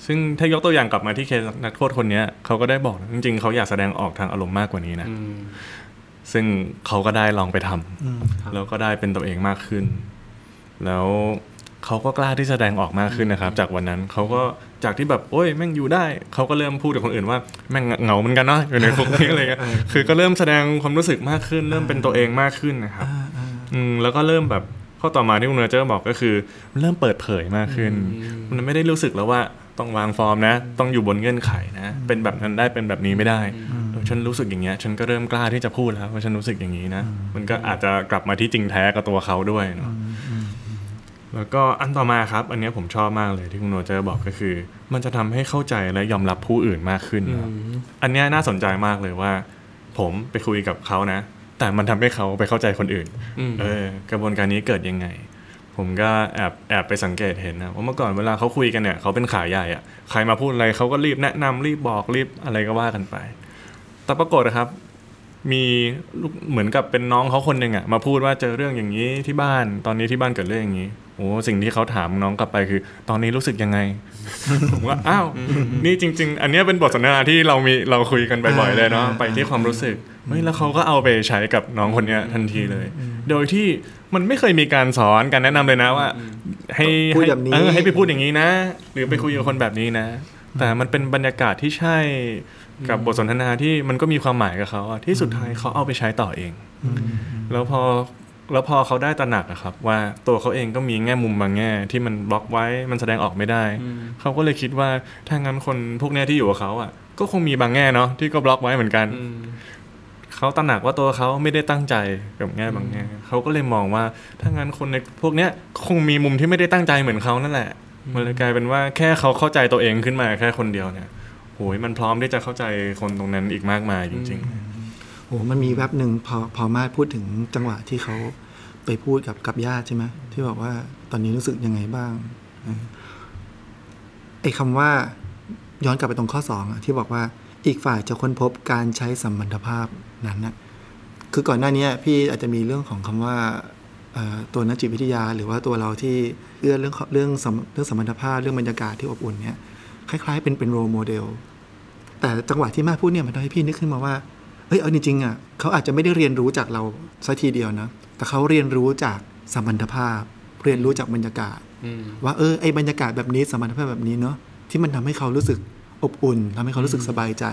ซึ่งถ้ายกตัวอย่างกลับมาที่เคสนักโทษคนเนี้ยเขาก็ได้บอกนะจริงๆเขาอยากแสดงออกทางอารมณ์มากกว่านี้นะ ซึ่งเขาก็ได้ลองไปทำแล้วก็ได้เป็นตัวเองมากขึ้น แล้วเขาก็กล้าที่แสดงออกมากขึ้นนะครับ จากวันนั้นเขาก็จากที่แบบโอ้ยแม่งอยู่ได้เขาก็เริ่มพูดกับคนอื่นว่าแม่งเหงาเหมือนกันเนาะอยู่ในคุกนี้อะไรเงี้ยคือก็เริ่มแสดงความรู้สึกมากขึ้น เริ่มเป็นตัวเองมากขึ้นนะครับอืมแล้วก็เริ่มแบบข้อต่อมาที่คุณโรเจอร์บอกก็คือ เริ่มเปิดเผยมากขึ้น มันไม่ได้รู้สึกแล้วว่า ต้องวางฟอร์มนะ ต้องอยู่บนเงื่อนไขนะ เป็นแบบนั้นได้เป็นแบบนี้ไม่ได้ฉันรู้สึกอย่างเงี้ย ฉันก็เริ่มกล้าที่จะพูดแล้วว่าฉันรู้สึกอย่างนี้นะ มันก็อาจจะกลับมาที่จริงแท้กับตัวเขาด้วยเนาะแล้วก็อันต่อมาครับ อันเนี้ยผมชอบมากเลยที่คุณโรเจอร์บอกก็คือ มันจะทำให้เข้าใจและยอมรับผู้อื่นมากขึ้นนะครับอันเนี้ยน่าสนใจมากเลยว่า ผมไปคุยกับเขานะ แต่มันทำให้เขาไปเข้าใจคนอื่นเออกระบวนการนี้เกิดยังไง ผมก็แอบแอบไปสังเกตเห็นนะว่าเมื่อก่อนเวลาเขาคุยกันเนี่ยเขาเป็นขาใหญ่อะใครมาพูดอะไรเขาก็รีบแนะนำรีบบอกรีบอะไรก็ว่ากันไป แต่ปรากฏนะครับ มีลูกเหมือนกับเป็นน้องเขาคนหนึ่งอะมาพูดว่าเจอเรื่องอย่างนี้ที่บ้านตอนนี้ที่บ้านเกิดเรื่องอย่างนี้โอ้สิ่งที่เขาถามน้องกลับไปคือ ตอนนี้รู้สึกยังไงผมว่าอ้าวนี่จริง ๆ อันนี้เป็นบทสนทนาที่เรามีเราคุยกันบ่อยๆเลยเนาะไปที่ความรู้สึกเฮ้ยแล้วเขาก็เอาไปใช้กับน้องคนเนี้ยทันทีเลย โดยที่มันไม่เคยมีการสอนการแนะนำเลยนะว่า ให้พูดแบบนี้เออให้ไปพูดอย่างนี้นะ หรือไปคุยกับคนแบบนี้นะ แต่มันเป็นบรรยากาศที่ใช่กับบทสนทนาที่มันก็มีความหมายกับเขาอะที่สุดท้ายเขาเอาไปใช้ต่อเอง แล้วพอแล้วพอเขาได้ตระหนักอะครับ ว่าตัวเขาเองก็มีแง่มุมบางแง่ที่มันบล็อกไว้มันแสดงออกไม่ได้ เขาก็เลยคิดว่าถ้างั้นคนพวกเนี้ยที่อยู่กับเขาอะก็คงมีบางแง่เนาะที่ก็บล็อกไว้เหมือนกัน เขาตระหนักว่าตัวเขาไม่ได้ตั้งใจกับแง่บางแง่เขาก็เลยมองว่าถ้างั้นคนในพวกเนี้ยคงมีมุมที่ไม่ได้ตั้งใจเหมือนเขานั่นแหละมันเลยกลายเป็นว่าแค่เขาเข้าใจตัวเองขึ้นมาแค่คนเดียวเนี่ยโหยมันพร้อมที่จะเข้าใจคนตรงนั้นอีกมากมายจริงโอ้มันมีแวบหนึ่งพอพอมาพูดถึงจังหวะที่เขาไปพูดกับกับญาติใช่ไหมที่บอกว่าตอนนี้รู้สึกยังไงบ้างเออไอ้คำว่าย้อนกลับไปตรงข้อสองอะที่บอกว่าอีกฝ่ายจะค้นพบการใช้สัมพันธภาพ นั้นนะคือก่อนหน้านี้พี่อาจจะมีเรื่องของคำว่าเอ่อตัวนักจิตวิทยา หรือว่าตัวเราที่เอื้อเรื่องเรื่องสัมเรื่องสัมพันธภาพเรื่องบรรยากาศที่อบอุ่นเนี่ยคล้ายๆ เป็นเป็นโรโมเดลแต่จังหวะที่มาพูดเนี่ยมันทำให้พี่นึกขึ้นมาว่าเฮ้ยเอาจริงๆอะเขาอาจจะไม่ได้เรียนรู้จากเราสัทีเดียวนะแต่เขาเรียนรู้จากสัมพันธภาพ เรียนรู้จากบรรยากาศอืมว่าเออไอบรรยากาศแบบนี้สัมพันธภาพแบบนี้เนาะที่มันทำให้เขารู้สึก อบอุ่นทำให้เขารู้สึกสบายใจ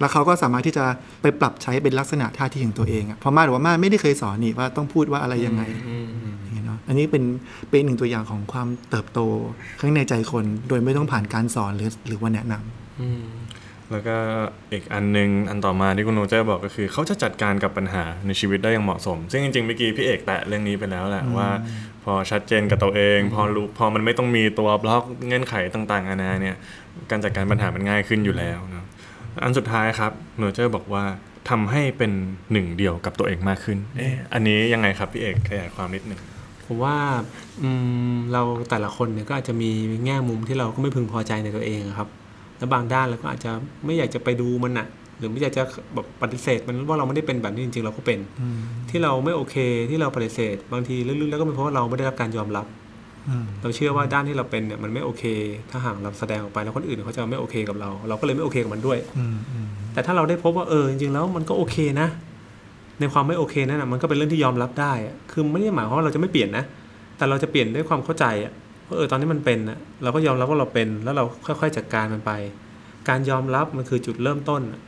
แล้วเขาก็สามารถที่จะไปปรับใช้เป็นลักษณะท่าทีของตัวเองอะเพราะมาหรือว่ามาไม่ได้เคยสอนนี่ว่าต้องพูดว่าอะไรยังไงอืมอืมอย่างเงี้ยเนาะอันนี้เป็นเป็นหนึ่งตัวอย่างของความเติบโตข้างในใจคน โดยไม่ต้องผ่านการสอนหรือหรือว่าแนะนอืมแล้วก็อีกอันหนึ่งอันต่อมาที่คุณโรเจอร์บอกก็คือ เขาจะจัดการกับปัญหาในชีวิตได้อย่างเหมาะสม ซึ่งจริงๆเมื่อกี้พี่เอกแตะเรื่องนี้ไปแล้วแหละว่า พอชัดเจนกับตัวเอง พอรู้พอมันไม่ต้องมีตัวบล็อกเงื่อนไขต่างๆนานาเนี่ย การจัดการปัญหามันง่ายขึ้นอยู่แล้วเนาะอันสุดท้ายครับโรเจอร์บอกว่าทำให้เป็นหนึ่งเดียวกับตัวเองมากขึ้นเอ๊ะอันนี้ยังไงครับพี่เอกขยายความนิดหนึ่งผมว่าอืมเราแต่ละคนเนี่ยก็อาจจะมีแง่มุมที่เราก็ไม่พึงพอใจในตัวเองอะครับ แล้วบางด้านเราก็อาจจะไม่อยากจะไปดูมันอะหรือไม่อยากจะแบบปฏิเสธ มันว่าเราไม่ได้เป็นแบบนี้จริงๆ เราก็เป็น ที่เราไม่โอเคที่เราปฏิเสธ บางทีลึกๆแล้วก็เป็นเพราะว่าเราไม่ได้รับการยอมรับอืม เราเชื่อว่าด้านที่เราเป็นเนี่ยมันไม่โอเค ถ้าหากเราแสดงออกไปแล้วคนอื่นเขาจะไม่โอเคกับเรา เราก็เลยไม่โอเคกับมันด้วยอืมอืมแต่ถ้าเราได้พบว่าเออจริงๆแล้วมันก็โอเคนะ ในความไม่โอเคนั่นนะมันก็เป็นเรื่องที่ยอมรับได้อะคือไม่ได้หมายความว่าเราจะไม่เปลี่ยนนะ แต่เราจะเปลี่ยนด้วยความเข้าใจอะว่าเออตอนนี้มันเป็นอะเราก็ยอมรับว่าเราเป็น แล้วเราค่อย ๆจัดการมันไป การยอมรับมันคือจุดเริ่มต้นอะ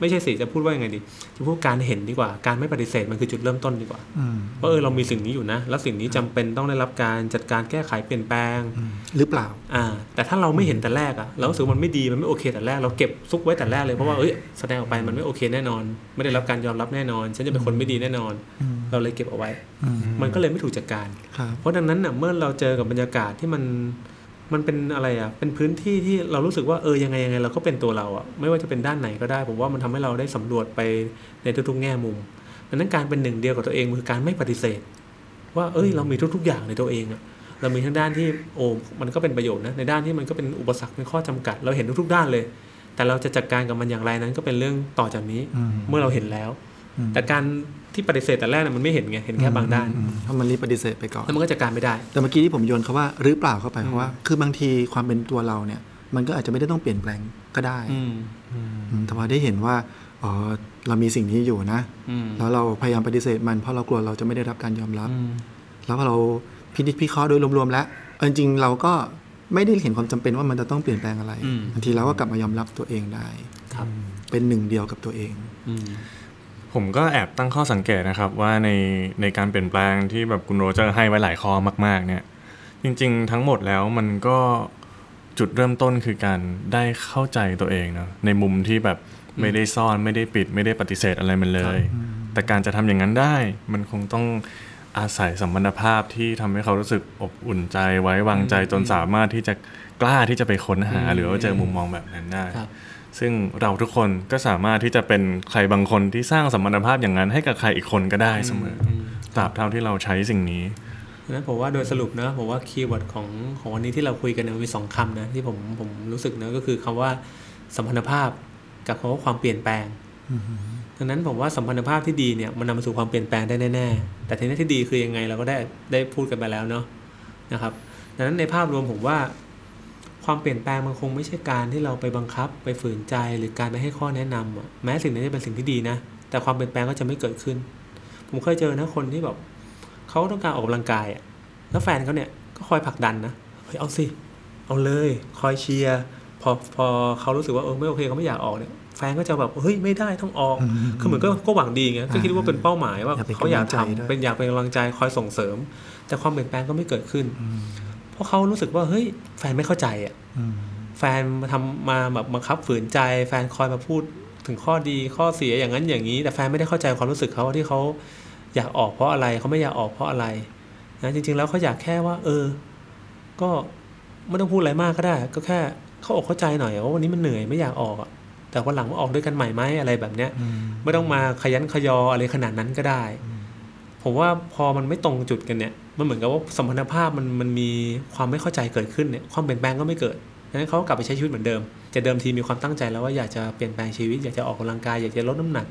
ไม่ใช่สิจะพูดว่ายังไงดีจะพูดการเห็นดีกว่าการไม่ปฏิเสธมันคือจุดเริ่มต้นดีกว่าอืมว่าเออเรามีสิ่งนี้อยู่นะ แล้วสิ่งนี้จำเป็นต้องได้รับการจัดการแก้ไขเปลี่ยนแปลงอืมหรือเปล่าอ่า แต่ถ้าเราไม่เห็นแต่แรกอะเรารู้สึกว่ามันไม่ดีมันไม่โอเคแต่แรกเราเก็บซุกไว้แต่แรกเลยเพราะว่าเอ้ยแสดงออกไปมันไม่โอเคแน่นอน ไม่ได้รับการยอมรับแน่นอน ฉันจะเป็นคนไม่ดีแน่นอนอืมเราเลยเก็บเอาไว้อืมมันก็เลยไม่ถูกจัดการครับเพราะดังนั้นน่ะเมื่อเราเจอกับบรรยากาศที่มัน มันเป็นอะไรอะ เป็นพื้นที่ที่เรารู้สึกว่าเออยังไงยังไงเราก็เป็นตัวเราอะ ไม่ว่าจะเป็นด้านไหนก็ได้ ผมว่ามันทำให้เราได้สำรวจไปในทุกๆแง่มุมดังนั้นการเป็นหนึ่งเดียวกับตัวเองคือการไม่ปฏิเสธ ว่าเอ้ยเรามีทุก ๆ อย่างในตัวเองอะเรามีทั้งด้านที่โอ้มันก็เป็นประโยชน์นะในด้านที่มันก็เป็นอุปสรรคเป็นข้อจำกัด เราเห็นทุกๆ ด้านเลย แต่เราจะจัดการกับมันอย่างไรนั้น ก็เป็นเรื่องต่อจากนี้อืมเมื่อเราเห็นแล้วอืม แต่การที่ปฏิเสธแต่แรกน่ะมันไม่เห็นไงเห็นแค่บางด้านอืมเพราะมันรีบปฏิเสธไปก่อนแล้วมันก็จัดการไม่ได้ แต่เมื่อกี้ที่ผมโยนคาว่าหรือเปล่าเข้าไปเพราะว่า คือบางทีความเป็นตัวเราเนี่ย มันก็อาจจะไม่ได้ต้องเปลี่ยนแปลงก็ได้อืมอืมแต่พอได้เห็นว่าอ๋อเรามีสิ่งนี้อยู่นะอืมแล้วเราพยายามปฏิเสธมันเพราะเรากลัวเราจะไม่ได้รับการยอมรับอืมแล้วพอเราพินิจพิเคราะห์โดยรวมๆแล้วเอาจริงๆเราก็ไม่ได้เห็นความจำเป็นว่ามันจะต้องเปลี่ยนแปลงอะไรอืมบางทีเราก็กลับมายอมรับตัวเองได้ครับเป็นหนึ่งเดียวกับตัวเองอืม ผมก็แอบตั้งข้อสังเกตนะครับว่าในในการเปลี่ยนแปลงที่แบบคุณโรเจอร์ให้ไว้หลายข้อมาก ๆ เนี่ย จริง ๆ ทั้งหมดแล้วมันก็จุดเริ่มต้นคือการได้เข้าใจตัวเองเนาะในมุมที่แบบไม่ได้ซ่อนไม่ได้ปิด ไม่ได้ปฏิเสธอะไรมันเลย แต่การจะทำอย่างนั้นได้ มันคงต้องอาศัยสัมพันธภาพที่ทำให้เขารู้สึกอบอุ่นใจไว้วางใจจนสามารถที่จะกล้าที่จะไปค้นหา หรือว่าเจอมุมมองแบบนั้นได้ครับ ซึ่งเราทุกคนก็สามารถที่จะเป็นใครบางคนที่สร้างสัมพันธภาพอย่างนั้น ให้กับใครอีกคนก็ได้เสมอตราบเท่าที่เราใช้สิ่งนี้ดังนั้นผมว่าโดยสรุปนะผมว่า keyword ของของวันนี้ที่เราคุยกันเนี่ยมันมีสองคำนะที่ผมผมรู้สึกนะก็คือคำว่าสัมพันธภาพกับคำว่าความเปลี่ยนแปลงดังนั้นผมว่าสัมพันธภาพที่ดีเนี่ยมันนำมาสู่ความเปลี่ยนแปลงได้แน่ๆแต่ทีนี้ที่ดีคือยังไงเราก็ได้ได้พูดกันไปแล้วเนาะนะครับดังนั้นในภาพรวมผมว่า ความเปลี่ยนแปลงมันคงไม่ใช่การที่เราไปบังคับไปฝืนใจหรือการไปให้ข้อแนะนำอะแม้สิ่งนั้นจะเป็นสิ่งที่ดีนะ แต่ความเปลี่ยนแปลงก็จะไม่เกิดขึ้น ผมเคยเจอนะคนที่แบบเขาต้องการออกกำลังกายอะแล้วแฟนเขาเนี่ยก็คอยผลักดันนะเฮ้ยเอาสิเอาเลย คอยเชียร์พอพอเขารู้สึกว่าเออไม่โอเคเขาไม่อยากออกเนี่ยแฟนก็จะแบบเฮ้ยไม่ได้ต้องออกอืมคือเหมือนก็ก็หวังดีไงก็คิดว่าเป็นเป้าหมายว่าอยากเป็นเขาอยากกำลังใจด้วยทำเป็นอยากเป็นกำลังใจคอยส่งเสริม แต่ความเปลี่ยนแปลงก็ไม่เกิดขึ้น เพราะเขารู้สึกว่าเฮ้ยแฟนไม่เข้าใจอะอืมแฟนมาทำมาแบบบังคับฝืนใจ แฟนคอยมาพูดถึงข้อดีข้อเสียอย่างนั้นอย่างนี้ แต่แฟนไม่ได้เข้าใจความรู้สึกเขาที่เขาอยากออกเพราะอะไรเขาไม่อยากออกเพราะอะไรนะจริง ๆ แล้วเขาอยากแค่ว่า เออ ก็ไม่ต้องพูดอะไรมากก็ได้ ก็แค่เขาอกเข้าใจหน่อยว่าวันนี้มันเหนื่อยไม่อยากออกอะแต่วันหลังมาออกด้วยกันใหม่ไหมอะไรแบบเนี้ยไม่ต้องมาขยันขยออะไรขนาดนั้นก็ได้ ผมว่าพอมันไม่ตรงจุดกันเนี่ย มันเหมือนกับว่าสัมพันธภาพมันมันมีความไม่เข้าใจเกิดขึ้นเนี่ยความเปลี่ยนแปลงก็ไม่เกิดดังนั้นเขาก็กลับไปใช้ชีวิตเหมือนเดิม แต่เดิมทีมีความตั้งใจแล้วว่าอยากจะเปลี่ยนแปลงชีวิตอยากจะออกกำลังกายอยากจะลดน้ำหนัก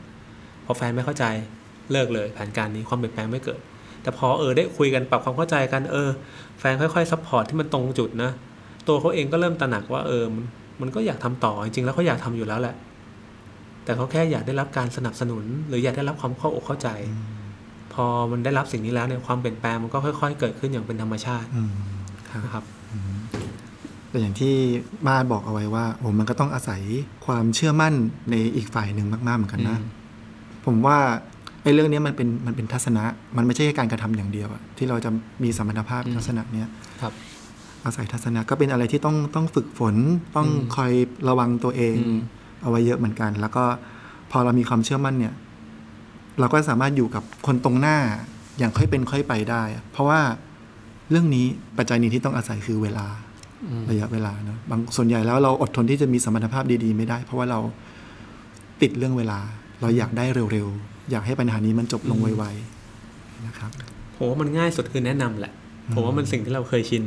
พอแฟนไม่เข้าใจเลิกเลยแผนการนี้ความเปลี่ยนแปลงไม่เกิด แต่พอเออได้คุยกันปรับความเข้าใจกันเออ แฟนค่อยๆ support ที่มันตรงจุดนะตัวเขาเองก็เริ่มตระหนักว่าเออมันมันก็อยากทำต่อจริงๆแล้วเขาอยากทำอยู่แล้วแหละ แต่เขาแค่อยากได้รับการสนับสนุน หรืออยากได้รับความเข้าอกเข้าใจ พอมันได้รับสิ่งนี้แล้วเนี่ยความเปลี่ยนแปลงมันก็ค่อย ๆ เกิดขึ้นอย่างเป็นธรรมชาติอืมครับนะครับแต่อย่างที่มาบอกเอาไว้ว่าโอ้มันก็ต้องอาศัยความเชื่อมั่นในอีกฝ่ายหนึ่งมาก ๆ เหมือนกันนะอืมผมว่าไอ้เรื่องนี้มันเป็นมันเป็นทัศนะ มันไม่ใช่แค่การกระทำอย่างเดียวอะที่เราจะมีสมรรถภาพทัศนะเนี้ยครับ อาศัยทัศนะก็เป็นอะไรที่ต้องต้องฝึกฝนต้องอืมคอยระวังตัวเองอืมเอาไว้เยอะเหมือนกัน แล้วก็พอเรามีความเชื่อมั่นเนี่ย เราก็สามารถอยู่กับคนตรงหน้าอย่างค่อยเป็นค่อยไปได้อะเพราะว่าเรื่องนี้ปัจจัยหนี้ที่ต้องอาศัยคือเวลาอืมระยะเวลาเนอะบางส่วนใหญ่แล้วเราอดทนที่จะมีสมรรถภาพดี ๆ ไม่ได้ เพราะว่าเราติดเรื่องเวลา เราอยากได้เร็วๆ อยากให้ปัญหานี้มันจบลงไวๆนะครับผมว่ามันง่ายสุดคือแนะนำแหละผมว่ามันสิ่งที่เราเคยชิน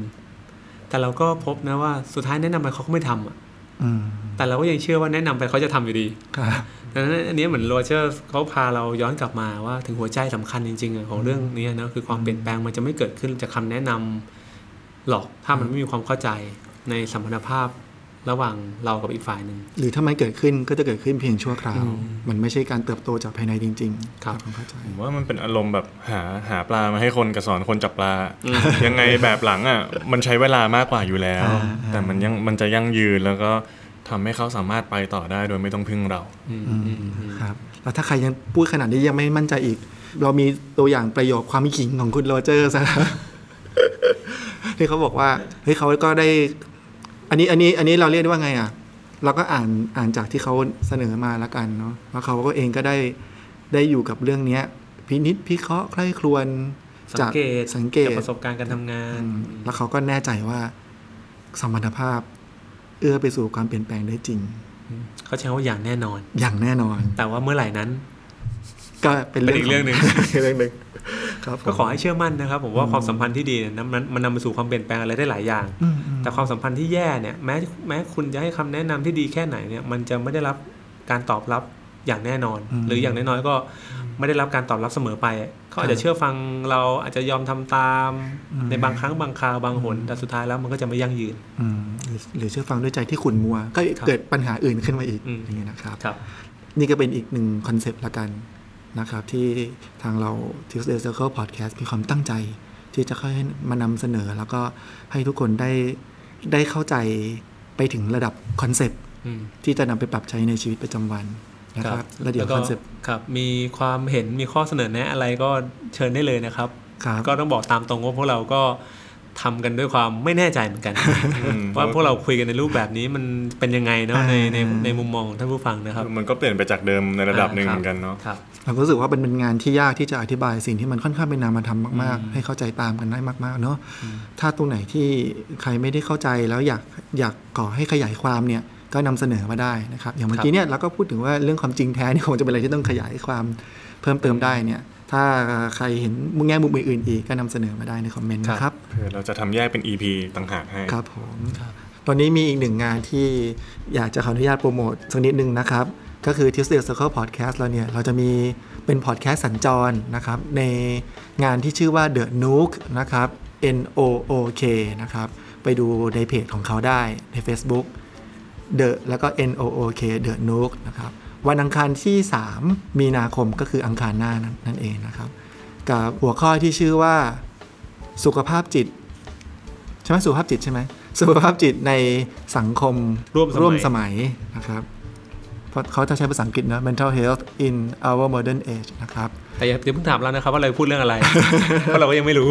แต่เราก็พบนะว่าสุดท้ายแนะนำไปเขาก็ไม่ทำอะอืมแต่เราก็ยังเชื่อว่าแนะนำไปเขาจะทำอยู่ดีครับ ดังนั้นอันนี้เหมือนโรเจอร์เขาพาเราย้อนกลับมาว่าถึงหัวใจสำคัญจริงๆอะของเรื่องนี้นะคือความเปลี่ยนแปลงมันจะไม่เกิดขึ้นจากคำแนะนำหรอกถ้ามันไม่มีความเข้าใจในสัมพันธภาพระหว่างเรากับอีกฝ่ายหนึ่งหรือถ้ามันเกิดขึ้นก็จะเกิดขึ้นเพียงชั่วคราวอืมมันไม่ใช่การเติบโตจากภายในจริง ๆ ครับผมเข้าใจผมว่ามันเป็นอารมณ์แบบหาหาปลามาให้คนกับสอนคนจับปลา ยังไงแบบหลังอะมันใช้เวลามากกว่าอยู่แล้วอ่าอ่าแต่มันยังมันจะยั่งยืนแล้วก็ ทำให้เขาสามารถไปต่อได้โดยไม่ต้องพึ่งเราอืมอืมอืมอืมครับแล้วถ้าใครยังพูดขนาดนี้ยังไม่มั่นใจอีก เรามีตัวอย่างประโยคความขิงของคุณโรเจอร์ซะที่เขาบอกว่าเฮ้ยเขาก็ได้ อันนี้อันนี้อันนี้เราเรียกได้ว่าไงอะ เราก็อ่านอ่านจากที่เขาเสนอมาแล้วกันเนาะว่าเขาก็เองก็ได้ได้อยู่กับเรื่องเนี้ย พินิษพิเคราะห์ใคร่ครวญสัจางกเกตสังเกตจากประสบการณ์การทำงานอืมแล้วเขาก็แน่ใจว่าสมรรถภาพ เอื้อไปสู่ความเปลี่ยนแปลงได้จริง เขาใช้คำว่าอย่างแน่นอน อย่างแน่นอน แต่ว่าเมื่อไหร่นั้น ก็เป็นเป็นอีกเรื่องหนึ่งเรื่องหนึ่งครับผมก็ขอให้เชื่อมั่นนะครับ ผมว่าความสัมพันธ์ที่ดีเนี่ยนั้นมันมันนำไปสู่ความเปลี่ยนแปลงอะไรได้หลายอย่างอืมอืมแต่ความสัมพันธ์ที่แย่เนี่ยแม้แม้คุณจะให้คำแนะนำที่ดีแค่ไหนเนี่ย มันจะไม่ได้รับการตอบรับอย่างแน่นอน หรืออย่างน้อยๆก็ ไม่ได้รับการตอบรับเสมอไป เขาอาจจะเชื่อฟังเราอาจจะยอมทำตาม ในบางครั้งบางคราวบางหนแต่สุดท้ายแล้วมันก็จะไม่ยั่งยืนอืมหรือหรือเชื่อฟังด้วยใจที่ขุ่นมัว ก็ครับเกิดปัญหาอื่นขึ้นมาอีกอืมอย่างเงี้ยนะครับครับ นี่ก็เป็นอีกหนึ่งคอนเซปต์ละกันนะครับ ที่ทางเรา Tuesday Circle Podcast มีความตั้งใจ ที่จะค่อยมานำเสนอ แล้วก็ให้ทุกคนได้ได้เข้าใจไปถึงระดับคอนเซปต์อืมที่จะนำไปปรับใช้ในชีวิตประจำวัน นะครับแล้วเดี๋ยวก็คอนเซปต์ครับมีความเห็นมีข้อเสนอแนะอะไรก็เชิญได้เลยนะครับครับก็ต้องบอกตามตรงว่าพวกเราก็ทำกันด้วยความไม่แน่ใจเหมือนกันอืมว่าพวกเราคุยกันในรูปแบบนี้มันเป็นยังไงเนาะอ่าในในในมุมมองของท่านผู้ฟังนะครับ มันก็เปลี่ยนไปจากเดิมในระดับหนึ่งอ่าเหมือนกันเนาะครับเราก็รู้สึกว่าเป็นเป็นงานที่ยากที่จะอธิบายสิ่งที่มันค่อนข้างเป็นนามธรรมมากอืมๆให้เข้าใจตามกันได้มากๆเนาะถ้าตรงไหนที่ใครไม่ได้เข้าใจแล้วอยากอยากขอให้ขยายความเนี่ย ก็นำเสนอมาได้นะครับ อย่างเมื่อกี้เนี่ยเราก็พูดถึงว่าเรื่องความจริงแท้นี่คงจะเป็นอะไรที่ต้องขยายความเพิ่มเติมได้เนี่ย ถ้าใครเห็นมุมแง่มุมอื่นๆอีกก็นำเสนอมาได้ในคอมเมนต์นะครับเผื่อเราจะทำแยกเป็น EP ต่างหากให้ครับผมตอนนี้มีอีกหนึ่งงานที่อยากจะขออนุญาตโปรโมทสักนิดนึงนะครับก็คือ Tuesday Circle Podcast เราเนี่ย เราจะมีเป็นพอดแคสต์สัญจรนะครับ ในงานที่ชื่อว่า The Nook นะครับ N O O K นะครับ ไปดูในเพจของเขาได้ใน Facebook The แล้วก็ N O O K The Nook นะครับวันอังคารที่ 3 มีนาคมก็คืออังคารหน้านั้นนั่นเองนะครับ กับหัวข้อที่ชื่อว่าสุขภาพจิตใช่ไหมสุขภาพจิตใช่ไหมสุขภาพจิตในสังคมร่วมสมัยร่วมสมัยนะครับเพ ราะเขาจะใช้ภาษาอังกฤษนะ mental health in our modern age นะครับแต่อย่าอย่าเพิ่งถามเรานะครับว่าเราพูดเรื่องอะไร เพราะเราก็ยังไม่รู้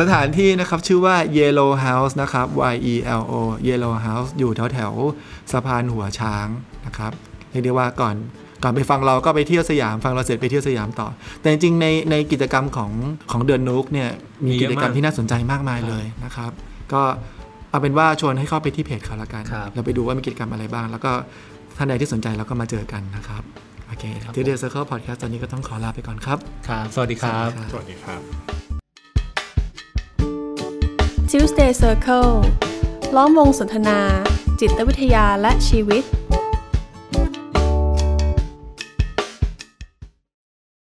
สถานที่นะครับชื่อว่า Yellow House นะครับ Y E L O Yellow House อยู่แถวแถวๆสะพานหัวช้างนะครับเรียกได้ว่าก่อนก่อนไปฟังเราก็ไปเที่ยวสยามฟังเราเสร็จไปเที่ยวสยามต่อ แต่จริงๆในในกิจกรรมของของเดือนนุกเนี่ยมีมีเยกิอะจกรรมมากที่น่าสนใจมากมายเลยนะครับ ก็เอาเป็นว่าชวนให้เข้าไปที่เพจเขาละกันครับเราไปดูว่ามีกิจกรรมอะไรบ้าง แล้วก็ ท่านใดที่สนใจเราก็มาเจอกันนะครับ โอเคครับที่เดซเคิลพอดแคสต์ตอนนี้ก็ต้องขอลาไปก่อนครับ ครับ สวัสดีครับ สวัสดีครับ Tuesday Circle ล้อมวงสนทนา จิตวิทยาและชีวิต